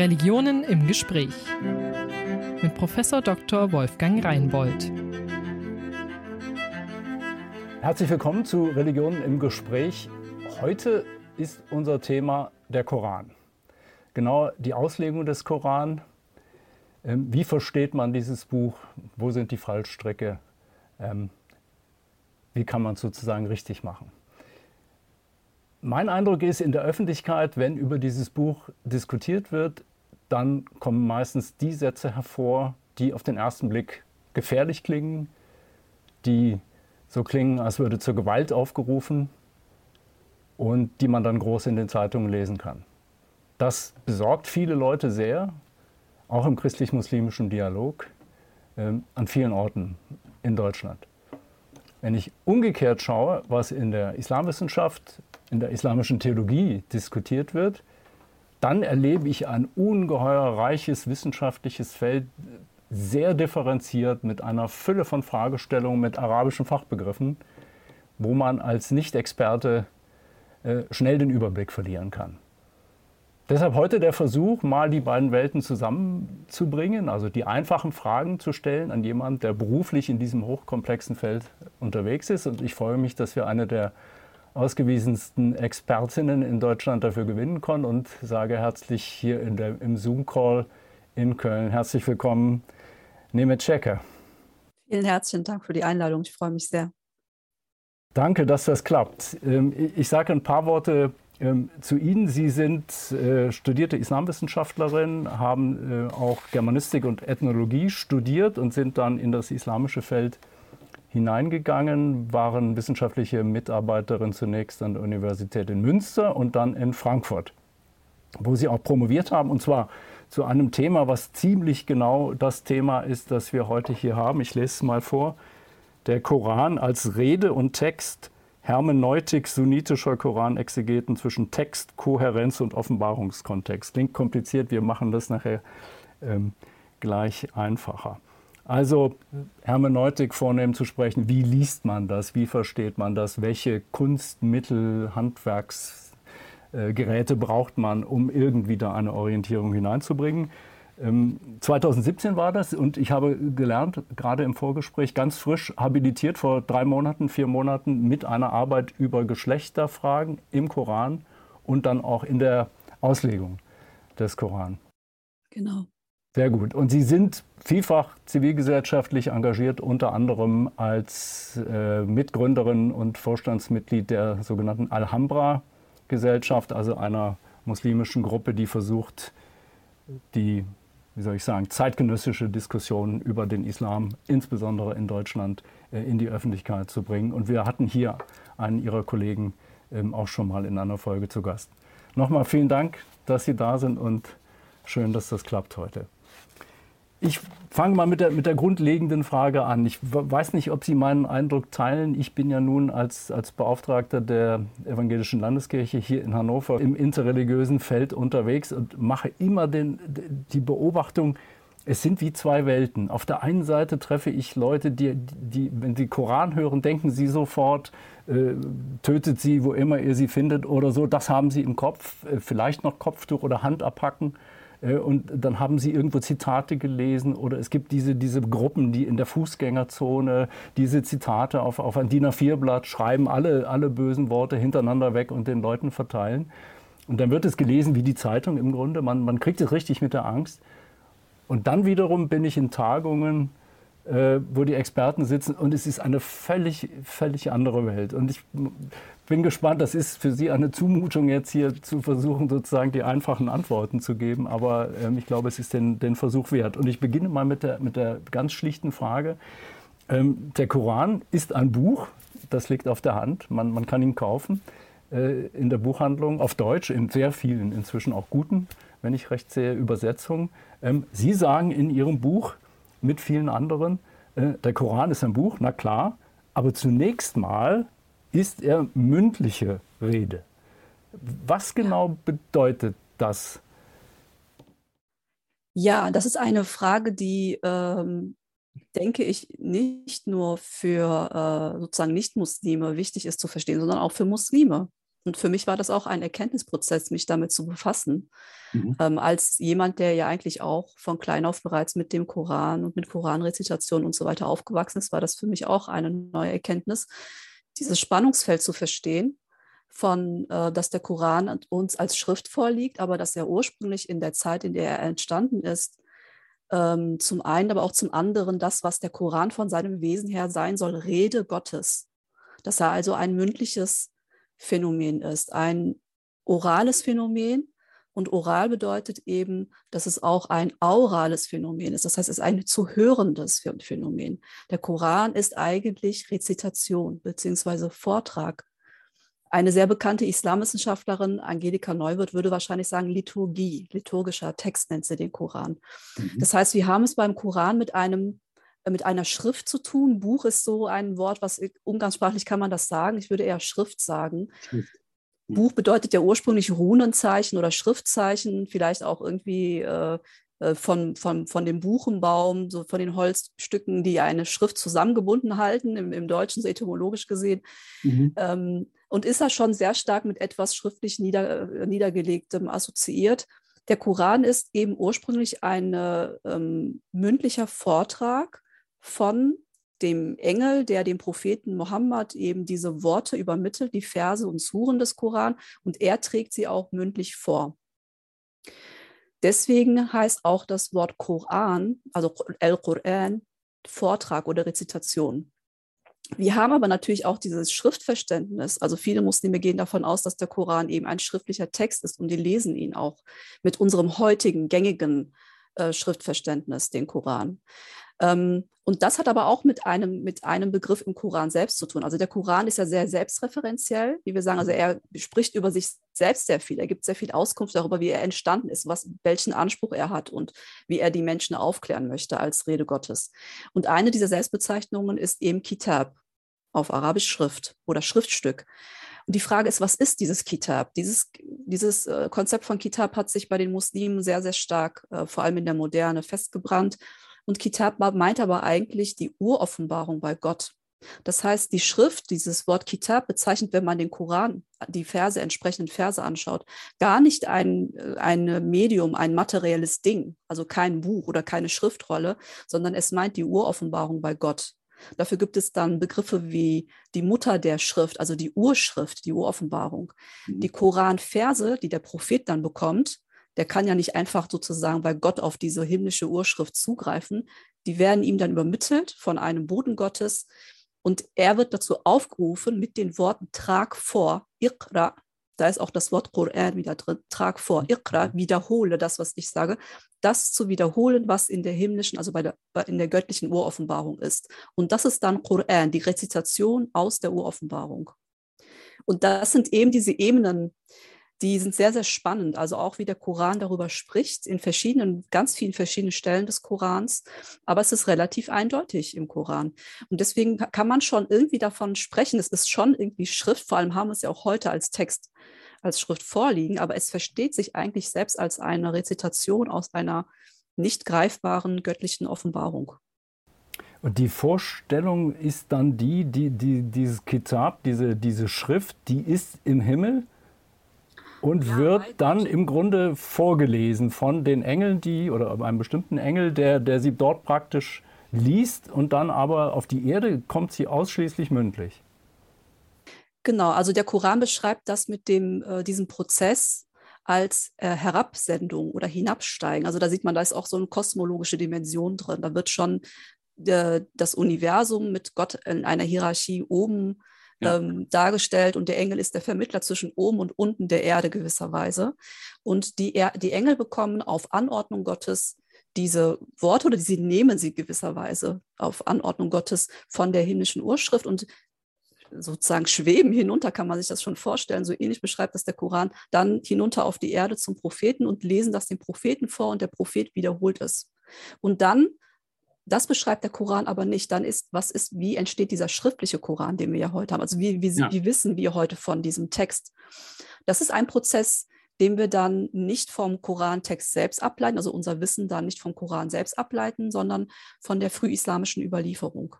Religionen im Gespräch mit Professor Dr. Wolfgang Reinbold. Herzlich willkommen zu Religionen im Gespräch. Heute ist unser Thema der Koran. Genau die Auslegung des Koran. Ähm, wie versteht man dieses Buch? Wo sind die Fallstricke? Ähm, wie kann man es sozusagen richtig machen? Mein Eindruck ist in der Öffentlichkeit, wenn über dieses Buch diskutiert wird, dann kommen meistens die Sätze hervor, die auf den ersten Blick gefährlich klingen, die so klingen, als würde zur Gewalt aufgerufen und die man dann groß in den Zeitungen lesen kann. Das besorgt viele Leute sehr, auch im christlich-muslimischen Dialog, äh, an vielen Orten in Deutschland. Wenn ich umgekehrt schaue, was in der Islamwissenschaft, in der islamischen Theologie diskutiert wird, dann erlebe ich ein ungeheuer reiches wissenschaftliches Feld, sehr differenziert mit einer Fülle von Fragestellungen, mit arabischen Fachbegriffen, wo man als Nicht-Experte äh, schnell den Überblick verlieren kann. Deshalb heute der Versuch, mal die beiden Welten zusammenzubringen, also die einfachen Fragen zu stellen an jemanden, der beruflich in diesem hochkomplexen Feld unterwegs ist. Und ich freue mich, dass wir eine der ausgewiesensten Expertinnen in Deutschland dafür gewinnen konnten und sage herzlich hier der, im Zoom-Call in Köln herzlich willkommen, Nemet Checker. Vielen herzlichen Dank für die Einladung. Ich freue mich sehr. Danke, dass das klappt. Ähm, ich sage ein paar Worte ähm, zu Ihnen. Sie sind äh, studierte Islamwissenschaftlerin, haben äh, auch Germanistik und Ethnologie studiert und sind dann in das islamische Feld hineingegangen, waren wissenschaftliche Mitarbeiterin zunächst an der Universität in Münster und dann in Frankfurt, wo Sie auch promoviert haben, und zwar zu einem Thema, was ziemlich genau das Thema ist, das wir heute hier haben. Ich lese es mal vor. Der Koran als Rede und Text Hermeneutik sunnitischer Koranexegeten zwischen Text, Kohärenz und Offenbarungskontext. Klingt kompliziert, wir machen das nachher ähm, gleich einfacher. Also Hermeneutik vornehmen zu sprechen, wie liest man das, wie versteht man das, welche Kunstmittel, Handwerksgeräte äh, braucht man, um irgendwie da eine Orientierung hineinzubringen. 2017 ähm, war das und ich habe gelernt, gerade im Vorgespräch, ganz frisch habilitiert vor drei Monaten, vier Monaten mit einer Arbeit über Geschlechterfragen im Koran und dann auch in der Auslegung des Koran. Genau. Sehr gut. Und Sie sind vielfach zivilgesellschaftlich engagiert, unter anderem als äh, Mitgründerin und Vorstandsmitglied der sogenannten Alhambra-Gesellschaft, also einer muslimischen Gruppe, die versucht, die wie soll ich sagen, zeitgenössische Diskussionen über den Islam, insbesondere in Deutschland, äh, in die Öffentlichkeit zu bringen. Und wir hatten hier einen Ihrer Kollegen ähm, auch schon mal in einer Folge zu Gast. Nochmal vielen Dank, dass Sie da sind und schön, dass das klappt heute. Ich fange mal mit der, mit der grundlegenden Frage an. Ich weiß nicht, ob Sie meinen Eindruck teilen. Ich bin ja nun als, als Beauftragter der Evangelischen Landeskirche hier in Hannover im interreligiösen Feld unterwegs und mache immer den, die Beobachtung, es sind wie zwei Welten. Auf der einen Seite treffe ich Leute, die, die wenn sie Koran hören, denken sie sofort, äh, tötet sie, wo immer ihr sie findet oder so. Das haben sie im Kopf. Äh, vielleicht noch Kopftuch oder Hand abhacken. Äh, und dann haben sie irgendwo Zitate gelesen oder es gibt diese, diese Gruppen, die in der Fußgängerzone diese Zitate auf, auf ein DIN A4-Blatt schreiben, alle, alle bösen Worte hintereinander weg und den Leuten verteilen. Und dann wird es gelesen wie die Zeitung im Grunde. Man, man kriegt es richtig mit der Angst. Und dann wiederum bin ich in Tagungen, äh, wo die Experten sitzen und es ist eine völlig, völlig andere Welt. Und ich bin gespannt, das ist für Sie eine Zumutung, jetzt hier zu versuchen, sozusagen die einfachen Antworten zu geben. Aber ähm, ich glaube, es ist den, den Versuch wert. Und ich beginne mal mit der, mit der ganz schlichten Frage. Ähm, der Koran ist ein Buch, das liegt auf der Hand. Man, man kann ihn kaufen äh, in der Buchhandlung auf Deutsch, in sehr vielen, inzwischen auch guten, wenn ich recht sehe, Übersetzungen. Ähm, Sie sagen in Ihrem Buch mit vielen anderen, äh, der Koran ist ein Buch, na klar, aber zunächst mal ist er mündliche Rede. Was genau bedeutet das? Ja, das ist eine Frage, die, ähm, denke ich, nicht nur für äh, sozusagen Nicht-Muslime wichtig ist zu verstehen, sondern auch für Muslime. Und für mich war das auch ein Erkenntnisprozess, mich damit zu befassen. Mhm. Ähm, als jemand, der ja eigentlich auch von klein auf bereits mit dem Koran und mit Koranrezitation und so weiter aufgewachsen ist, war das für mich auch eine neue Erkenntnis, dieses Spannungsfeld zu verstehen, von, äh, dass der Koran uns als Schrift vorliegt, aber dass er ursprünglich in der Zeit, in der er entstanden ist, ähm, zum einen, aber auch zum anderen das, was der Koran von seinem Wesen her sein soll, Rede Gottes. Dass er also ein mündliches Phänomen ist, ein orales Phänomen. Und oral bedeutet eben, dass es auch ein aurales Phänomen ist. Das heißt, es ist ein zu hörendes Phänomen. Der Koran ist eigentlich Rezitation bzw. Vortrag. Eine sehr bekannte Islamwissenschaftlerin, Angelika Neuwirth, würde wahrscheinlich sagen Liturgie, liturgischer Text nennt sie den Koran. Mhm. Das heißt, wir haben es beim Koran mit einem mit einer Schrift zu tun. Buch ist so ein Wort, was umgangssprachlich kann man das sagen. Ich würde eher Schrift sagen. Schrift. Buch bedeutet ja ursprünglich Runenzeichen oder Schriftzeichen, vielleicht auch irgendwie äh, äh, von, von, von dem Buchenbaum, so von den Holzstücken, die eine Schrift zusammengebunden halten, im, im Deutschen so etymologisch gesehen. Mhm. Ähm, und ist da schon sehr stark mit etwas schriftlich nieder, äh, Niedergelegtem assoziiert. Der Koran ist eben ursprünglich ein ähm, mündlicher Vortrag von dem Engel, der dem Propheten Mohammed eben diese Worte übermittelt, die Verse und Suren des Koran, und er trägt sie auch mündlich vor. Deswegen heißt auch das Wort Koran, also El-Quran, Vortrag oder Rezitation. Wir haben aber natürlich auch dieses Schriftverständnis. Also viele Muslime gehen davon aus, dass der Koran eben ein schriftlicher Text ist und die lesen ihn auch mit unserem heutigen gängigen äh, Schriftverständnis, den Koran. Ähm, und das hat aber auch mit einem, mit einem Begriff im Koran selbst zu tun. Also der Koran ist ja sehr selbstreferenziell, wie wir sagen. Also er spricht über sich selbst sehr viel. Er gibt sehr viel Auskunft darüber, wie er entstanden ist, was, welchen Anspruch er hat und wie er die Menschen aufklären möchte als Rede Gottes. Und eine dieser Selbstbezeichnungen ist eben Kitab, auf Arabisch Schrift oder Schriftstück. Und die Frage ist, was ist dieses Kitab? Dieses, dieses äh, Konzept von Kitab hat sich bei den Muslimen sehr, sehr stark, äh, vor allem in der Moderne, festgebrannt. Und Kitab meint aber eigentlich die Uroffenbarung bei Gott. Das heißt, die Schrift, dieses Wort Kitab bezeichnet, wenn man den Koran, die Verse, entsprechenden Verse anschaut, gar nicht ein, äh, ein Medium, ein materielles Ding, also kein Buch oder keine Schriftrolle, sondern es meint die Uroffenbarung bei Gott. Dafür gibt es dann Begriffe wie die Mutter der Schrift, also die Urschrift, die Uroffenbarung. Mhm. Die Koranverse, die der Prophet dann bekommt, der kann ja nicht einfach sozusagen bei Gott auf diese himmlische Urschrift zugreifen. Die werden ihm dann übermittelt von einem Boden Gottes und er wird dazu aufgerufen mit den Worten trag vor, Iqra, da ist auch das Wort Quran wieder drin, trag vor, Iqra, wiederhole das, was ich sage, das zu wiederholen, was in der himmlischen, also bei der, in der göttlichen Uroffenbarung ist. Und das ist dann Quran, die Rezitation aus der Uroffenbarung. Und das sind eben diese Ebenen, die sind sehr, sehr spannend. Also auch wie der Koran darüber spricht, in verschiedenen, ganz vielen verschiedenen Stellen des Korans. Aber es ist relativ eindeutig im Koran. Und deswegen kann man schon irgendwie davon sprechen. Es ist schon irgendwie Schrift. Vor allem haben wir es ja auch heute als Text, als Schrift vorliegen. Aber es versteht sich eigentlich selbst als eine Rezitation aus einer nicht greifbaren göttlichen Offenbarung. Und die Vorstellung ist dann die, die, die dieses Kitab, diese, diese Schrift, die ist im Himmel und wird dann im Grunde vorgelesen von den Engeln, die oder einem bestimmten Engel, der, der sie dort praktisch liest und dann aber auf die Erde kommt sie ausschließlich mündlich. Genau, also der Koran beschreibt das mit dem, äh, diesem Prozess als äh, Herabsendung oder Hinabsteigen. Also da sieht man, da ist auch so eine kosmologische Dimension drin. Da wird schon äh, das Universum mit Gott in einer Hierarchie oben ähm, dargestellt und der Engel ist der Vermittler zwischen oben und unten der Erde gewisserweise. Und die, er die Engel bekommen auf Anordnung Gottes diese Worte oder sie nehmen sie gewisserweise auf Anordnung Gottes von der himmlischen Urschrift und sozusagen schweben hinunter, kann man sich das schon vorstellen. So ähnlich beschreibt das der Koran, dann hinunter auf die Erde zum Propheten und lesen das dem Propheten vor und der Prophet wiederholt es. Und dann das beschreibt der Koran aber nicht. Dann ist, was ist, wie entsteht dieser schriftliche Koran, den wir ja heute haben? Also wie, wie, ja. wie wissen wir heute von diesem Text? Das ist ein Prozess, den wir dann nicht vom Korantext selbst ableiten, also unser Wissen dann nicht vom Koran selbst ableiten, sondern von der frühislamischen Überlieferung,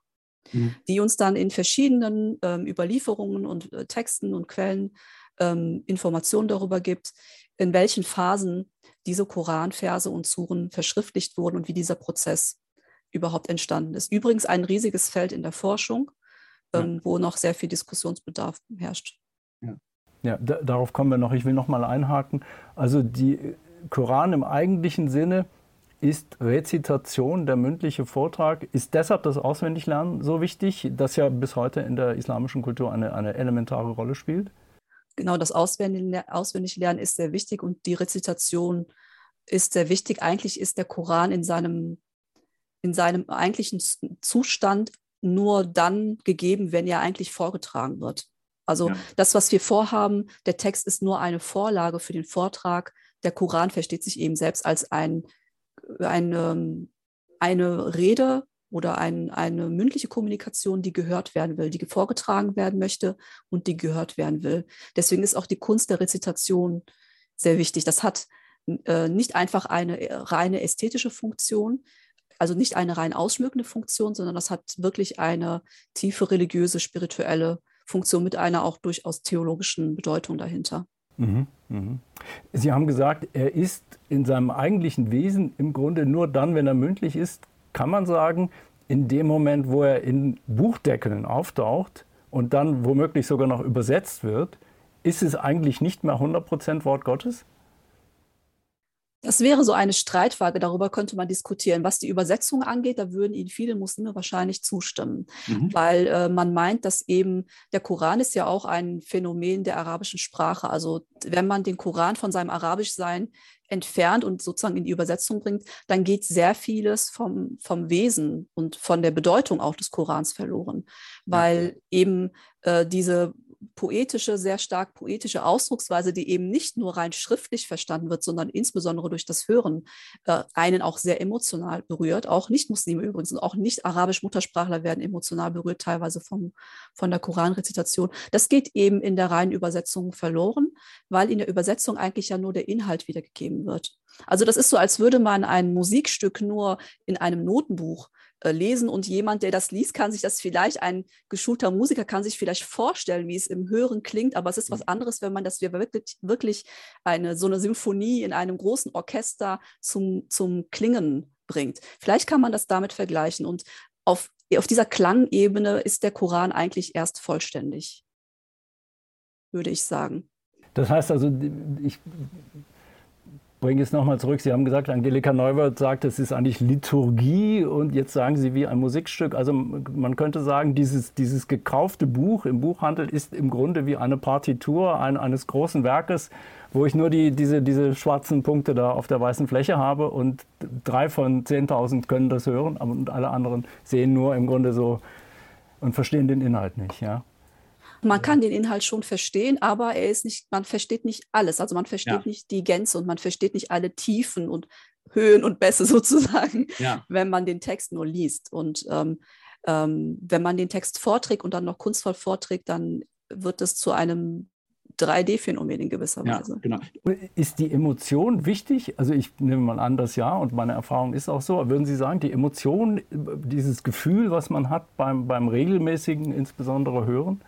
mhm. die uns dann in verschiedenen ähm, Überlieferungen und äh, Texten und Quellen ähm, Informationen darüber gibt, in welchen Phasen diese Koranverse und Suren verschriftlicht wurden und wie dieser Prozess überhaupt entstanden ist. Übrigens ein riesiges Feld in der Forschung, ähm, ja. wo noch sehr viel Diskussionsbedarf herrscht. Ja, ja da, darauf kommen wir noch. Ich will noch mal einhaken. Also die Koran im eigentlichen Sinne ist Rezitation, der mündliche Vortrag. Ist deshalb das Auswendiglernen so wichtig, das ja bis heute in der islamischen Kultur eine, eine elementare Rolle spielt? Genau, das Auswendiglernen ist sehr wichtig und die Rezitation ist sehr wichtig. Eigentlich ist der Koran in seinem, in seinem eigentlichen Zustand nur dann gegeben, wenn er eigentlich vorgetragen wird. Also ja. das, was wir vorhaben, der Text ist nur eine Vorlage für den Vortrag. Der Koran versteht sich eben selbst als ein eine, eine Rede oder ein, eine mündliche Kommunikation, die gehört werden will, die vorgetragen werden möchte und die gehört werden will. Deswegen ist auch die Kunst der Rezitation sehr wichtig. Das hat äh, nicht einfach eine äh, reine ästhetische Funktion, also nicht eine rein ausschmückende Funktion, sondern das hat wirklich eine tiefe religiöse, spirituelle Funktion mit einer auch durchaus theologischen Bedeutung dahinter. Mhm, mhm. Sie haben gesagt, er ist in seinem eigentlichen Wesen im Grunde nur dann, wenn er mündlich ist, kann man sagen, in dem Moment, wo er in Buchdeckeln auftaucht und dann womöglich sogar noch übersetzt wird, ist es eigentlich nicht mehr 100% Wort Gottes? Das wäre so eine Streitfrage, darüber könnte man diskutieren. Was die Übersetzung angeht, da würden Ihnen viele Muslime wahrscheinlich zustimmen, mhm. weil äh, man meint, dass eben der Koran ist ja auch ein Phänomen der arabischen Sprache. Also wenn man den Koran von seinem Arabischsein entfernt und sozusagen in die Übersetzung bringt, dann geht sehr vieles vom, vom Wesen und von der Bedeutung auch des Korans verloren, weil eben äh, diese poetische, sehr stark poetische Ausdrucksweise, die eben nicht nur rein schriftlich verstanden wird, sondern insbesondere durch das Hören äh, einen auch sehr emotional berührt. Auch Nicht-Muslime übrigens und auch Nicht-Arabisch-Muttersprachler werden emotional berührt, teilweise vom, von der Koranrezitation. Das geht eben in der reinen Übersetzung verloren, weil in der Übersetzung eigentlich ja nur der Inhalt wiedergegeben wird. Also das ist so, als würde man ein Musikstück nur in einem Notenbuch äh, lesen und jemand, der das liest, kann sich das vielleicht, ein geschulter Musiker kann sich vielleicht vorstellen, wie es im Hören klingt, aber es ist was mhm. anderes, wenn man das wirklich, wirklich eine, so eine Symphonie in einem großen Orchester zum, zum Klingen bringt. Vielleicht kann man das damit vergleichen und auf, auf dieser Klangebene ist der Koran eigentlich erst vollständig, würde ich sagen. Das heißt also, ich bringe es nochmal zurück. Sie haben gesagt, Angelika Neuwirth sagt, es ist eigentlich Liturgie und jetzt sagen Sie wie ein Musikstück. Also man könnte sagen, dieses, dieses gekaufte Buch im Buchhandel ist im Grunde wie eine Partitur ein, eines großen Werkes, wo ich nur die, diese, diese schwarzen Punkte da auf der weißen Fläche habe und drei von 10.000 können das hören und alle anderen sehen nur im Grunde so und verstehen den Inhalt nicht. Ja? Man kann den Inhalt schon verstehen, aber er ist nicht, man versteht nicht alles. Also man versteht ja. nicht die Gänze und man versteht nicht alle Tiefen und Höhen und Bässe sozusagen, ja. wenn man den Text nur liest. Und ähm, ähm, wenn man den Text vorträgt und dann noch kunstvoll vorträgt, dann wird es zu einem 3D-Phänomen in gewisser Weise. Ja, genau. Ist die Emotion wichtig? Also ich nehme mal an, das ja und meine Erfahrung ist auch so. Würden Sie sagen, die Emotion, dieses Gefühl, was man hat beim, beim regelmäßigen, insbesondere Hören?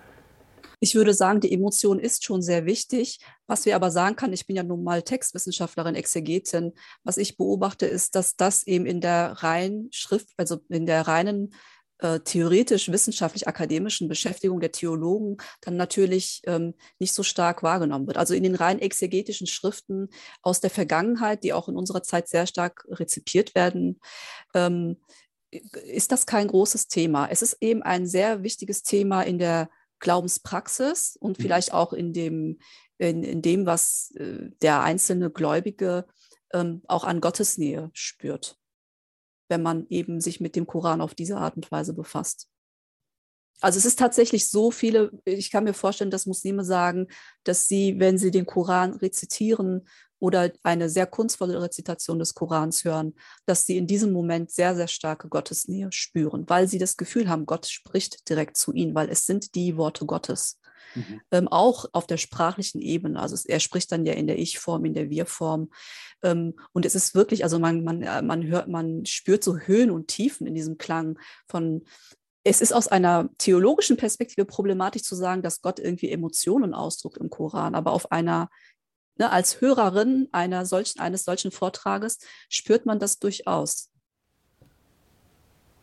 Ich würde sagen, die Emotion ist schon sehr wichtig. Was wir aber sagen kann, ich bin ja nun mal Textwissenschaftlerin, Exegetin. Was ich beobachte, ist, dass das eben in der reinen Schrift, also in der reinen äh, theoretisch wissenschaftlich-akademischen Beschäftigung der Theologen dann natürlich ähm, nicht so stark wahrgenommen wird. Also in den rein exegetischen Schriften aus der Vergangenheit, die auch in unserer Zeit sehr stark rezipiert werden, ähm, ist das kein großes Thema. Es ist eben ein sehr wichtiges Thema in der Glaubenspraxis und mhm. vielleicht auch in dem, in, in dem was äh, der einzelne Gläubige ähm, auch an Gottesnähe spürt, wenn man eben sich mit dem Koran auf diese Art und Weise befasst. Also es ist tatsächlich so viele, ich kann mir vorstellen, dass Muslime sagen, dass sie, wenn sie den Koran rezitieren, oder eine sehr kunstvolle Rezitation des Korans hören, dass sie in diesem Moment sehr, sehr starke Gottesnähe spüren, weil sie das Gefühl haben, Gott spricht direkt zu ihnen, weil es sind die Worte Gottes. Mhm. Ähm, auch auf der sprachlichen Ebene. Also er spricht dann ja in der Ich-Form, in der Wir-Form. Ähm, und es ist wirklich, also man, man, äh, man hört, man spürt so Höhen und Tiefen in diesem Klang von es ist aus einer theologischen Perspektive problematisch zu sagen, dass Gott irgendwie Emotionen ausdrückt im Koran, aber auf einer, ne, als Hörerin einer solchen, eines solchen Vortrages spürt man das durchaus.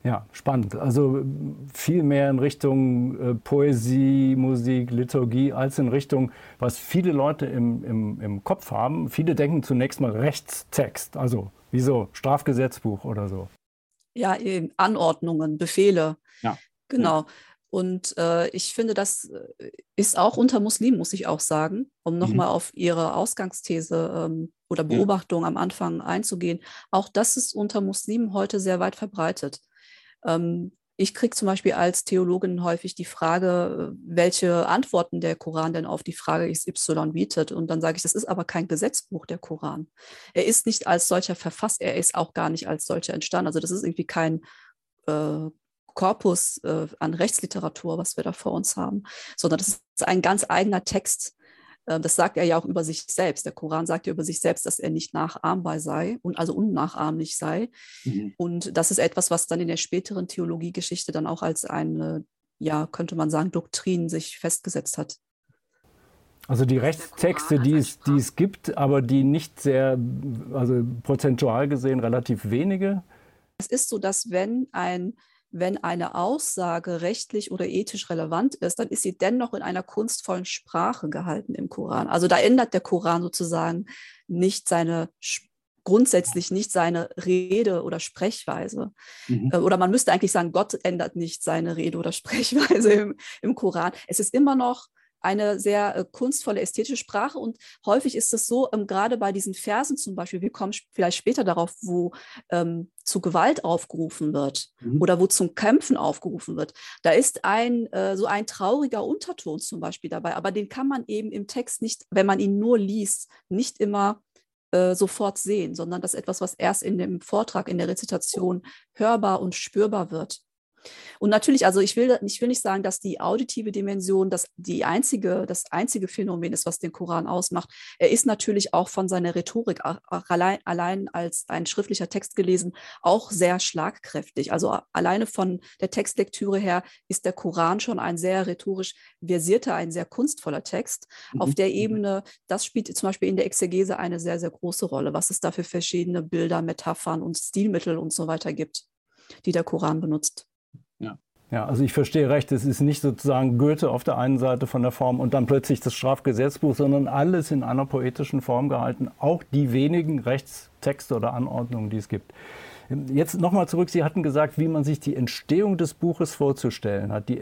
Ja, spannend. Also viel mehr in Richtung äh, Poesie, Musik, Liturgie als in Richtung, was viele Leute im, im, im Kopf haben. Viele denken zunächst mal Rechtstext, also wie so Strafgesetzbuch oder so. Ja, eben Anordnungen, Befehle. Ja. Genau. Und äh, ich finde, das äh, ist auch unter Muslimen, muss ich auch sagen, um nochmal mhm. auf Ihre Ausgangsthese ähm, oder Beobachtung ja. am Anfang einzugehen. Auch das ist unter Muslimen heute sehr weit verbreitet. Ähm, ich kriege zum Beispiel als Theologin häufig die Frage, welche Antworten der Koran denn auf die Frage XY bietet. Und dann sage ich, das ist aber kein Gesetzbuch, der Koran. Er ist nicht als solcher verfasst, er ist auch gar nicht als solcher entstanden. Also das ist irgendwie kein äh, Korpus äh, an Rechtsliteratur, was wir da vor uns haben, sondern das ist ein ganz eigener Text, äh, das sagt er ja auch über sich selbst. Der Koran sagt ja über sich selbst, dass er nicht nachahmbar sei und also unnachahmlich sei. Mhm. Und das ist etwas, was dann in der späteren Theologiegeschichte dann auch als eine, ja, könnte man sagen, Doktrin sich festgesetzt hat. Also die Rechtstexte, die es, die es gibt, aber die nicht sehr, also prozentual gesehen relativ wenige. Es ist so, dass wenn ein wenn eine Aussage rechtlich oder ethisch relevant ist, dann ist sie dennoch in einer kunstvollen Sprache gehalten im Koran. Also da ändert der Koran sozusagen nicht seine grundsätzlich nicht seine Rede oder Sprechweise. Mhm. Äh, oder man müsste eigentlich sagen, Gott ändert nicht seine Rede oder Sprechweise im, im Koran. Es ist immer noch eine sehr äh, kunstvolle ästhetische Sprache und häufig ist es so, ähm, gerade bei diesen Versen zum Beispiel, wir kommen vielleicht später darauf, wo ähm, zu Gewalt aufgerufen wird mhm. oder wo zum Kämpfen aufgerufen wird, da ist ein äh, so ein trauriger Unterton zum Beispiel dabei, aber den kann man eben im Text nicht, wenn man ihn nur liest, nicht immer äh, sofort sehen, sondern das ist etwas, was erst in dem Vortrag, in der Rezitation hörbar und spürbar wird. Und natürlich, also ich will, ich will nicht sagen, dass die auditive Dimension das, die einzige, das einzige Phänomen ist, was den Koran ausmacht. Er ist natürlich auch von seiner Rhetorik allein, allein als ein schriftlicher Text gelesen auch sehr schlagkräftig. Also alleine von der Textlektüre her ist der Koran schon ein sehr rhetorisch versierter, ein sehr kunstvoller Text. Mhm. Auf der mhm. Ebene, das spielt zum Beispiel in der Exegese eine sehr, sehr große Rolle, was es da für verschiedene Bilder, Metaphern und Stilmittel und so weiter gibt, die der Koran benutzt. Ja. Also ich verstehe recht, es ist nicht sozusagen Goethe auf der einen Seite von der Form und dann plötzlich das Strafgesetzbuch, sondern alles in einer poetischen Form gehalten, auch die wenigen Rechtstexte oder Anordnungen, die es gibt. Jetzt nochmal zurück, Sie hatten gesagt, wie man sich die Entstehung des Buches vorzustellen hat. Die,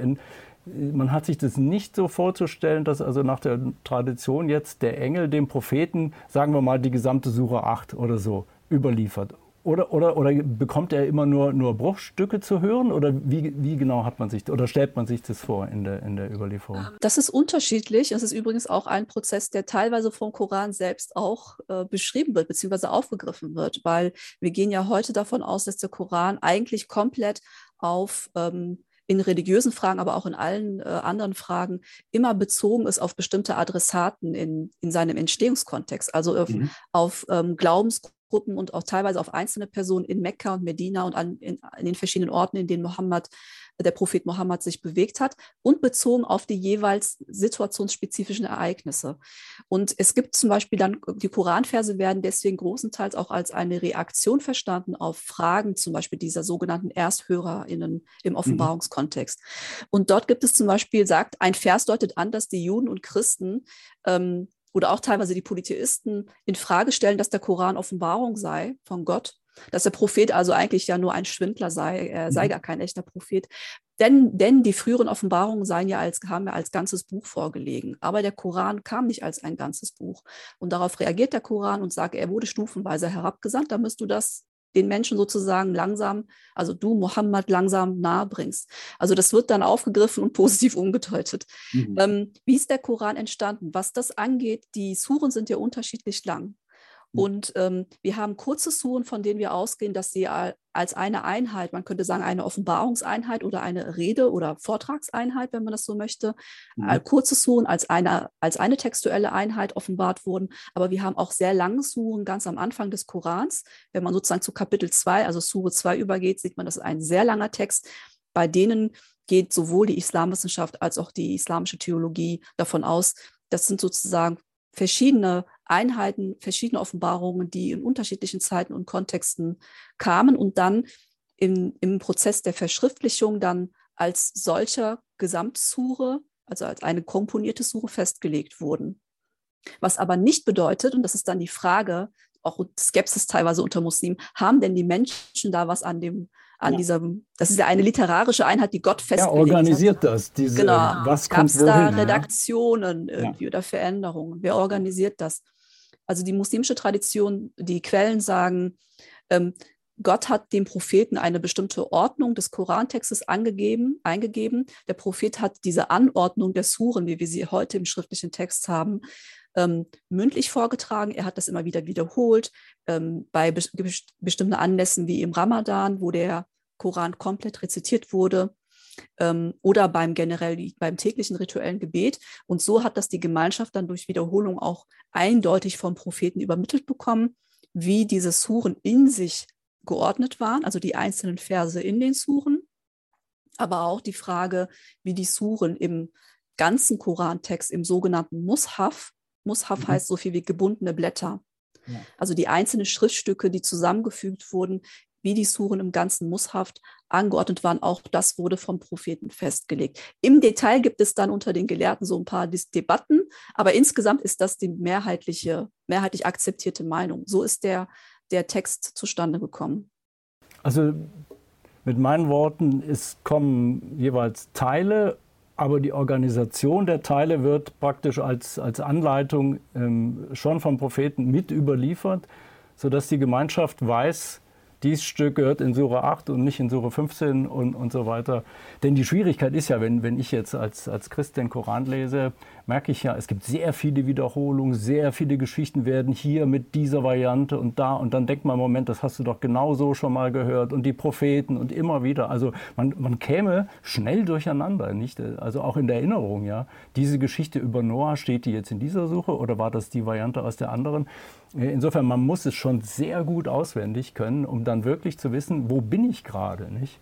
man hat sich das nicht so vorzustellen, dass also nach der Tradition jetzt der Engel dem Propheten, sagen wir mal, die gesamte Suche 8 oder so überliefert oder, oder, oder bekommt er immer nur, nur Bruchstücke zu hören? Oder wie, wie genau hat man sich oder stellt man sich das vor in der, in der Überlieferung? Ähm, das ist unterschiedlich. Das ist übrigens auch ein Prozess, der teilweise vom Koran selbst auch äh, beschrieben wird, beziehungsweise aufgegriffen wird, weil wir gehen ja heute davon aus, dass der Koran eigentlich komplett auf ähm, in religiösen Fragen, aber auch in allen äh, anderen Fragen immer bezogen ist auf bestimmte Adressaten in, in seinem Entstehungskontext, also auf, mhm. auf ähm, Glaubens Gruppen und auch teilweise auf einzelne Personen in Mekka und Medina und an, in, in, den verschiedenen Orten, in denen Mohammed, der Prophet Mohammed sich bewegt hat und bezogen auf die jeweils situationsspezifischen Ereignisse. Und es gibt zum Beispiel dann, die Koranverse werden deswegen großenteils auch als eine Reaktion verstanden auf Fragen, zum Beispiel dieser sogenannten ErsthörerInnen im mhm. Offenbarungskontext. Mhm. Und dort gibt es zum Beispiel, sagt, ein Vers deutet an, dass die Juden und Christen ähm, oder auch teilweise die Polytheisten in Frage stellen, dass der Koran Offenbarung sei von Gott, dass der Prophet also eigentlich ja nur ein Schwindler sei, er sei mhm. gar kein echter Prophet. Denn, denn die früheren Offenbarungen seien ja als, haben ja als ganzes Buch vorgelegen. Aber der Koran kam nicht als ein ganzes Buch. Und darauf reagiert der Koran und sagt, er wurde stufenweise herabgesandt, da müsst du das den Menschen sozusagen langsam, also du Mohammed langsam nahe bringst. Also das wird dann aufgegriffen und positiv umgedeutet. Mhm. Ähm, wie ist der Koran entstanden? Was das angeht, die Suren sind ja unterschiedlich lang. Mhm. Und ähm, wir haben kurze Suren, von denen wir ausgehen, dass sie als eine Einheit, man könnte sagen eine Offenbarungseinheit oder eine Rede- oder Vortragseinheit, wenn man das so möchte, mhm. Äh, kurze Suren als eine, als eine textuelle Einheit offenbart wurden. Aber wir haben auch sehr lange Suren ganz am Anfang des Korans. Wenn man sozusagen zu Kapitel 2, also Sure 2 übergeht, sieht man, das ist ein sehr langer Text bei denen geht sowohl die Islamwissenschaft als auch die islamische Theologie davon aus, das sind sozusagen verschiedene Einheiten, verschiedene Offenbarungen, die in unterschiedlichen Zeiten und Kontexten kamen und dann im, im Prozess der Verschriftlichung dann als solcher Gesamtsure, also als eine komponierte Sure festgelegt wurden. Was aber nicht bedeutet, und das ist dann die Frage, auch Skepsis teilweise unter Muslimen, haben denn die Menschen da was an dem, an ja. diesem, das ist ja eine literarische Einheit, die Gott festgelegt hat. Ja, organisiert hat. das, diese, genau. was Gab es da Redaktionen ja? irgendwie oder Veränderungen? Wer organisiert das? Also die muslimische Tradition, die Quellen sagen, ähm, Gott hat dem Propheten eine bestimmte Ordnung des Korantextes angegeben, eingegeben. Der Prophet hat diese Anordnung der Suren, wie wir sie heute im schriftlichen Text haben, ähm, mündlich vorgetragen. Er hat das immer wieder wiederholt ähm, bei be bestimmten Anlässen wie im Ramadan, wo der Koran komplett rezitiert wurde ähm, oder beim generell beim täglichen rituellen Gebet. Und so hat das die Gemeinschaft dann durch Wiederholung auch eindeutig vom Propheten übermittelt bekommen, wie diese Suren in sich geordnet waren, also die einzelnen Verse in den Suren, aber auch die Frage, wie die Suren im ganzen Korantext, im sogenannten Mushaf, Mushaf mhm. heißt so viel wie gebundene Blätter, also die einzelnen Schriftstücke, die zusammengefügt wurden, wie die Suren im ganzen Mushaf angeordnet waren, auch das wurde vom Propheten festgelegt. Im Detail gibt es dann unter den Gelehrten so ein paar Debatten, aber insgesamt ist das die mehrheitliche, mehrheitlich akzeptierte Meinung. So ist der der Text zustande gekommen? Also mit meinen Worten, es kommen jeweils Teile, aber die Organisation der Teile wird praktisch als, als Anleitung ähm, schon vom Propheten mit überliefert, sodass die Gemeinschaft weiß, dies Stück gehört in Sura 8 und nicht in Sura 15 und, und so weiter. Denn die Schwierigkeit ist ja, wenn, wenn ich jetzt als, als Christ den Koran lese, merke ich ja, es gibt sehr viele Wiederholungen, sehr viele Geschichten werden hier mit dieser Variante und da und dann denkt man, Moment, das hast du doch genau so schon mal gehört und die Propheten und immer wieder. Also man, man käme schnell durcheinander, nicht? Also auch in der Erinnerung, ja. Diese Geschichte über Noah, steht die jetzt in dieser Suche oder war das die Variante aus der anderen? Insofern, man muss es schon sehr gut auswendig können, um dann wirklich zu wissen, wo bin ich gerade, nicht?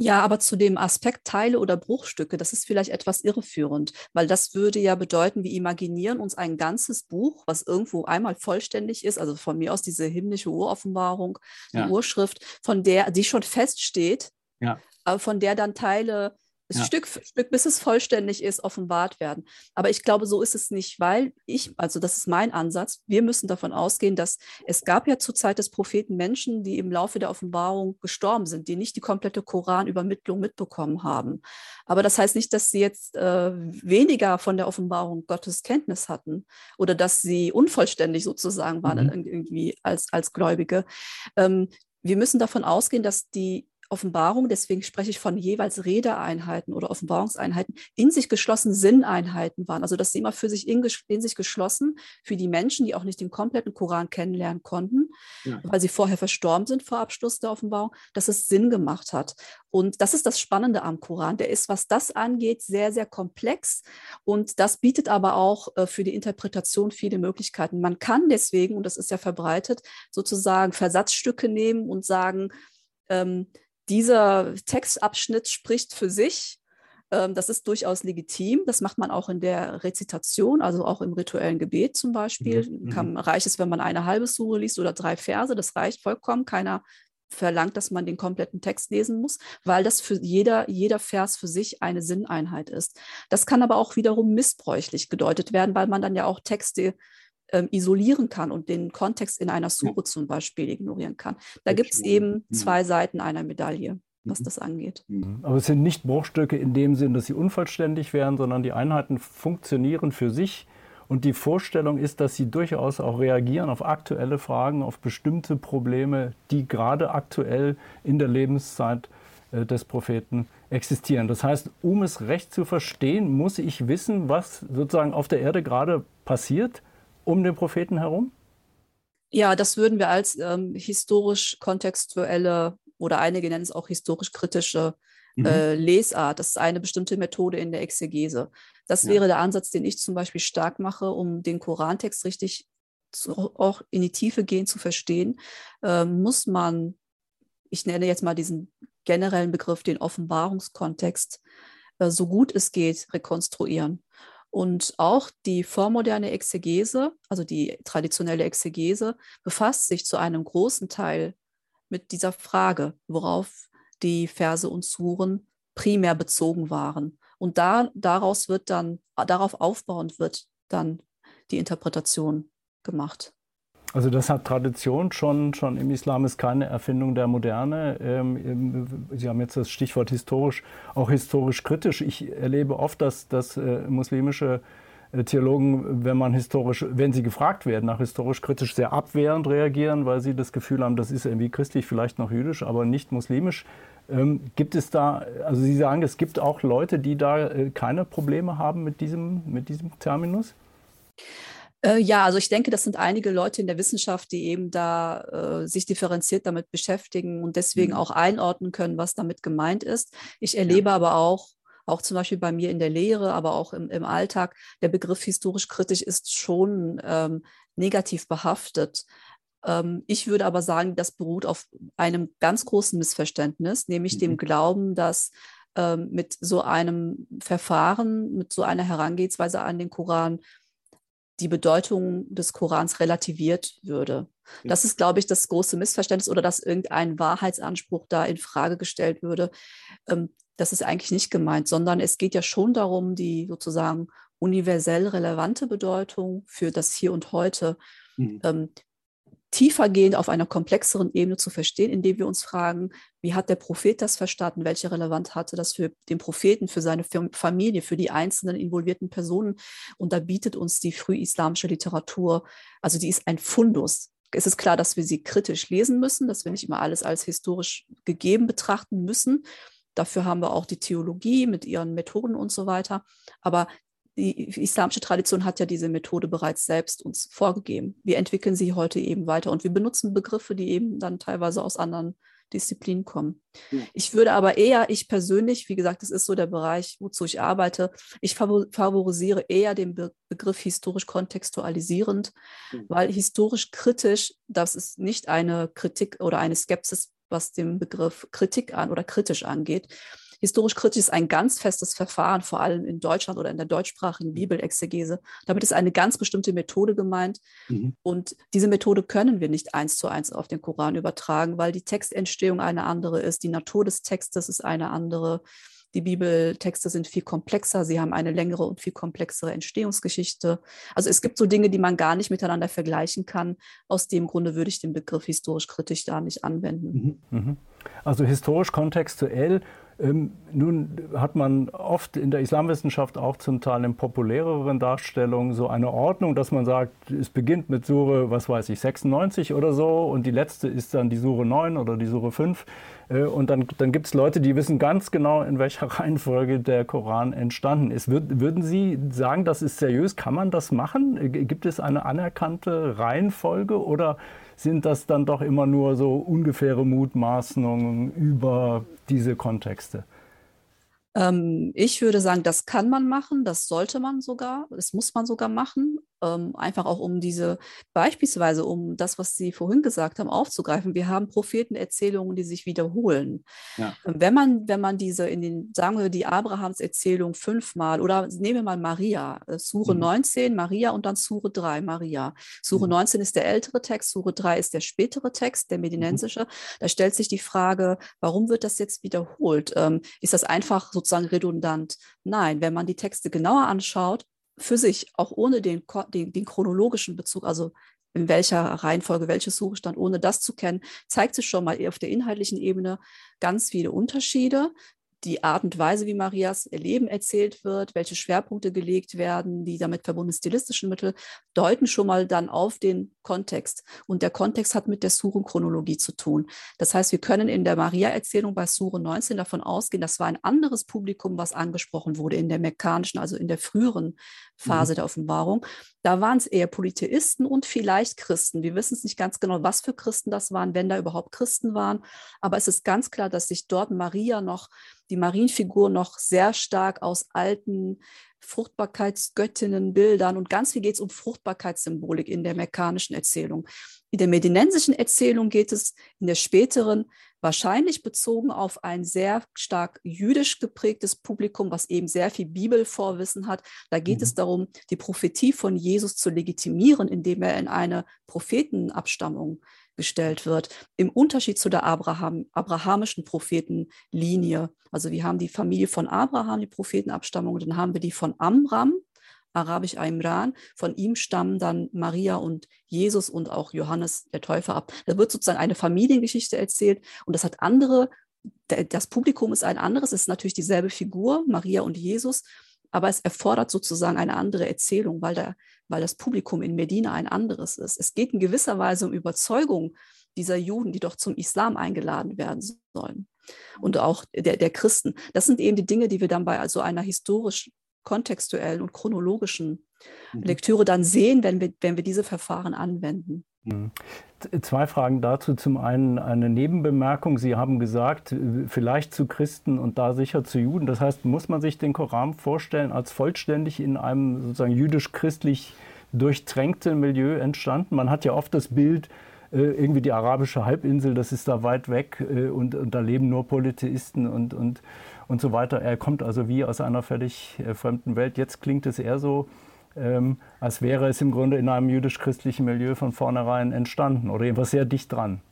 Ja, aber zu dem Aspekt Teile oder Bruchstücke, das ist vielleicht etwas irreführend, weil das würde ja bedeuten, wir imaginieren uns ein ganzes Buch, was irgendwo einmal vollständig ist, also von mir aus diese himmlische Uroffenbarung, die ja. Urschrift, von der, die schon feststeht, ja. aber von der dann Teile ja. Stück für Stück, bis es vollständig ist, offenbart werden. Aber ich glaube, so ist es nicht, weil ich, also das ist mein Ansatz, wir müssen davon ausgehen, dass es gab ja zur Zeit des Propheten Menschen, die im Laufe der Offenbarung gestorben sind, die nicht die komplette Koranübermittlung mitbekommen haben. Aber das heißt nicht, dass sie jetzt äh, weniger von der Offenbarung Gottes Kenntnis hatten oder dass sie unvollständig sozusagen waren mhm. irgendwie als, als Gläubige. Ähm, wir müssen davon ausgehen, dass die Offenbarung, deswegen spreche ich von jeweils Redeeinheiten oder Offenbarungseinheiten, in sich geschlossen Sinneinheiten waren. Also dass sie immer für sich in, in, sich geschlossen, für die Menschen, die auch nicht den kompletten Koran kennenlernen konnten, ja. weil sie vorher verstorben sind vor Abschluss der Offenbarung, dass es Sinn gemacht hat. Und das ist das Spannende am Koran. Der ist, was das angeht, sehr, sehr komplex. Und das bietet aber auch äh, für die Interpretation viele Möglichkeiten. Man kann deswegen, und das ist ja verbreitet, sozusagen Versatzstücke nehmen und sagen, ähm, dieser Textabschnitt spricht für sich. Ähm, das ist durchaus legitim. Das macht man auch in der Rezitation, also auch im rituellen Gebet zum Beispiel. Mhm. Kann, reicht es, wenn man eine halbe Sure liest oder drei Verse. Das reicht vollkommen. Keiner verlangt, dass man den kompletten Text lesen muss, weil das für jeder, jeder Vers für sich eine Sinneinheit ist. Das kann aber auch wiederum missbräuchlich gedeutet werden, weil man dann ja auch Texte ähm, isolieren kann und den Kontext in einer Suche ja. zum Beispiel ignorieren kann. Da gibt es eben mhm. zwei Seiten einer Medaille was mhm. das angeht. Mhm. Aber es sind nicht Bruchstücke in dem Sinn, dass sie unvollständig wären, sondern die Einheiten funktionieren für sich. Und die Vorstellung ist, dass sie durchaus auch reagieren auf aktuelle Fragen, auf bestimmte Probleme, die gerade aktuell in der Lebenszeit äh, des Propheten existieren. Das heißt, um es recht zu verstehen, muss ich wissen, was sozusagen auf der Erde gerade passiert um den Propheten herum? Ja, das würden wir als ähm, historisch kontextuelle oder einige nennen es auch historisch kritische mhm. äh, Lesart. Das ist eine bestimmte Methode in der Exegese. Das ja. wäre der Ansatz, den ich zum Beispiel stark mache, um den Korantext richtig zu, auch in die Tiefe gehen zu verstehen, äh, muss man, ich nenne jetzt mal diesen generellen Begriff, den Offenbarungskontext, äh, so gut es geht, rekonstruieren. Und auch die vormoderne Exegese, also die traditionelle Exegese, befasst sich zu einem großen Teil mit dieser Frage, worauf die Verse und Suren primär bezogen waren. Und da, daraus wird dann, darauf aufbauend wird dann die Interpretation gemacht. Also das hat Tradition schon, schon im Islam ist keine Erfindung der Moderne. Ähm, Sie haben jetzt das Stichwort historisch, auch historisch kritisch. Ich erlebe oft, dass, dass äh, muslimische äh, Theologen, wenn man historisch, wenn sie gefragt werden, nach historisch kritisch sehr abwehrend reagieren, weil sie das Gefühl haben, das ist irgendwie christlich, vielleicht noch jüdisch, aber nicht muslimisch. Ähm, gibt es da, also Sie sagen, es gibt auch Leute, die da äh, keine Probleme haben mit diesem, mit diesem Terminus? Äh, ja, also ich denke, das sind einige Leute in der Wissenschaft, die eben da äh, sich differenziert damit beschäftigen und deswegen mhm. auch einordnen können, was damit gemeint ist. Ich erlebe ja. aber auch, auch zum Beispiel bei mir in der Lehre, aber auch im, im Alltag, der Begriff historisch kritisch ist schon ähm, negativ behaftet. Ähm, ich würde aber sagen, das beruht auf einem ganz großen Missverständnis, nämlich mhm. dem Glauben, dass ähm, mit so einem Verfahren, mit so einer Herangehensweise an den Koran die Bedeutung des Korans relativiert würde. Das ist, glaube ich, das große Missverständnis oder dass irgendein Wahrheitsanspruch da in Frage gestellt würde. Ähm, das ist eigentlich nicht gemeint, sondern es geht ja schon darum, die sozusagen universell relevante Bedeutung für das Hier und Heute mhm. Tiefergehend auf einer komplexeren Ebene zu verstehen, indem wir uns fragen, wie hat der Prophet das verstanden, welche Relevanz hatte das für den Propheten, für seine Familie, für die einzelnen involvierten Personen. Und da bietet uns die frühislamische Literatur, also die ist ein Fundus. Es ist klar, dass wir sie kritisch lesen müssen, dass wir nicht immer alles als historisch gegeben betrachten müssen. Dafür haben wir auch die Theologie mit ihren Methoden und so weiter. Aber die islamische Tradition hat ja diese Methode bereits selbst uns vorgegeben. Wir entwickeln sie heute eben weiter und wir benutzen Begriffe, die eben dann teilweise aus anderen Disziplinen kommen. Ja. Ich würde aber eher, ich persönlich, wie gesagt, das ist so der Bereich, wozu ich arbeite, ich favorisiere eher den Be Begriff historisch kontextualisierend, ja. weil historisch kritisch, das ist nicht eine Kritik oder eine Skepsis, was den Begriff Kritik an oder kritisch angeht, Historisch kritisch ist ein ganz festes Verfahren, vor allem in Deutschland oder in der deutschsprachigen Bibelexegese. Damit ist eine ganz bestimmte Methode gemeint. Mhm. Und diese Methode können wir nicht eins zu eins auf den Koran übertragen, weil die Textentstehung eine andere ist, die Natur des Textes ist eine andere. Die Bibeltexte sind viel komplexer, sie haben eine längere und viel komplexere Entstehungsgeschichte. Also es gibt so Dinge, die man gar nicht miteinander vergleichen kann. Aus dem Grunde würde ich den Begriff historisch kritisch da nicht anwenden. Mhm. Mhm. Also historisch kontextuell nun hat man oft in der Islamwissenschaft auch zum Teil in populäreren Darstellungen so eine Ordnung, dass man sagt, es beginnt mit Sure, was weiß ich, 96 oder so und die letzte ist dann die Sure 9 oder die Sure 5. Äh, und dann, dann gibt es Leute, die wissen ganz genau, in welcher Reihenfolge der Koran entstanden ist. würden Sie sagen, das ist seriös? Kann man das machen? Gibt es eine anerkannte Reihenfolge oder sind das dann doch immer nur so ungefähre Mutmaßungen über diese Kontexte? Ähm, ich würde sagen, das kann man machen, das sollte man sogar, das muss man sogar machen ähm, einfach auch um diese, beispielsweise um das, was Sie vorhin gesagt haben, aufzugreifen. Wir haben Prophetenerzählungen, die sich wiederholen. Ja. Wenn man, wenn man diese in den, sagen wir, die Abrahams-Erzählung fünfmal oder nehmen wir mal Maria, äh, Sure mhm. 19, Maria und dann Sure 3, Maria. Sure mhm. 19 ist der ältere Text, Sure 3 ist der spätere Text, der medinensische. Mhm. Da stellt sich die Frage, warum wird das jetzt wiederholt? Ähm, ist das einfach sozusagen redundant? Nein, wenn man die Texte genauer anschaut, für sich, auch ohne den, den, den chronologischen Bezug, also in welcher Reihenfolge welches Suchstand, ohne das zu kennen, zeigt sich schon mal auf der inhaltlichen Ebene ganz viele Unterschiede die Art und Weise, wie Marias Leben erzählt wird, welche Schwerpunkte gelegt werden, die damit verbundenen stilistischen Mittel, deuten schon mal dann auf den Kontext. Und der Kontext hat mit der Surenchronologie zu tun. Das heißt, wir können in der Maria-Erzählung bei Sure 19 davon ausgehen, das war ein anderes Publikum, was angesprochen wurde in der mekkanischen, also in der früheren Phase mhm. der Offenbarung. Da waren es eher Polytheisten und vielleicht Christen. Wir wissen es nicht ganz genau, was für Christen das waren, wenn da überhaupt Christen waren. Aber es ist ganz klar, dass sich dort Maria noch, die Marienfigur noch sehr stark aus alten Fruchtbarkeitsgöttinnen, Bildern und ganz viel geht es um Fruchtbarkeitssymbolik in der mekkanischen Erzählung. In der medinensischen Erzählung geht es in der späteren wahrscheinlich bezogen auf ein sehr stark jüdisch geprägtes Publikum, was eben sehr viel Bibelvorwissen hat. Da geht mhm. es darum, die Prophetie von Jesus zu legitimieren, indem er in eine Prophetenabstammung gestellt wird, im Unterschied zu der Abraham, abrahamischen Prophetenlinie. Also wir haben die Familie von Abraham, die Prophetenabstammung, dann haben wir die von Amram, arabisch Imran. Von ihm stammen dann Maria und Jesus und auch Johannes der Täufer ab. Da wird sozusagen eine Familiengeschichte erzählt und das hat andere, das Publikum ist ein anderes, es ist natürlich dieselbe Figur, Maria und Jesus, aber es erfordert sozusagen eine andere Erzählung, weil, der, weil das Publikum in Medina ein anderes ist. Es geht in gewisser Weise um Überzeugung dieser Juden, die doch zum Islam eingeladen werden sollen. Und auch der, der Christen. Das sind eben die Dinge, die wir dann bei so einer historisch kontextuellen und chronologischen mhm. Lektüre dann sehen, wenn wir, wenn wir diese Verfahren anwenden. Mhm. Zwei Fragen dazu. Zum einen eine Nebenbemerkung. Sie haben gesagt, vielleicht zu Christen und da sicher zu Juden. Das heißt, muss man sich den Koran vorstellen als vollständig in einem sozusagen jüdisch-christlich durchtränkten Milieu entstanden? Man hat ja oft das Bild, äh, irgendwie die arabische Halbinsel, das ist da weit weg äh, und, und da leben nur Polytheisten und, und und so weiter. Er kommt also wie aus einer völlig äh, fremden Welt. Jetzt klingt es eher so, ähm, als wäre es im Grunde in einem jüdisch-christlichen Milieu von vornherein entstanden oder etwas sehr dicht dran.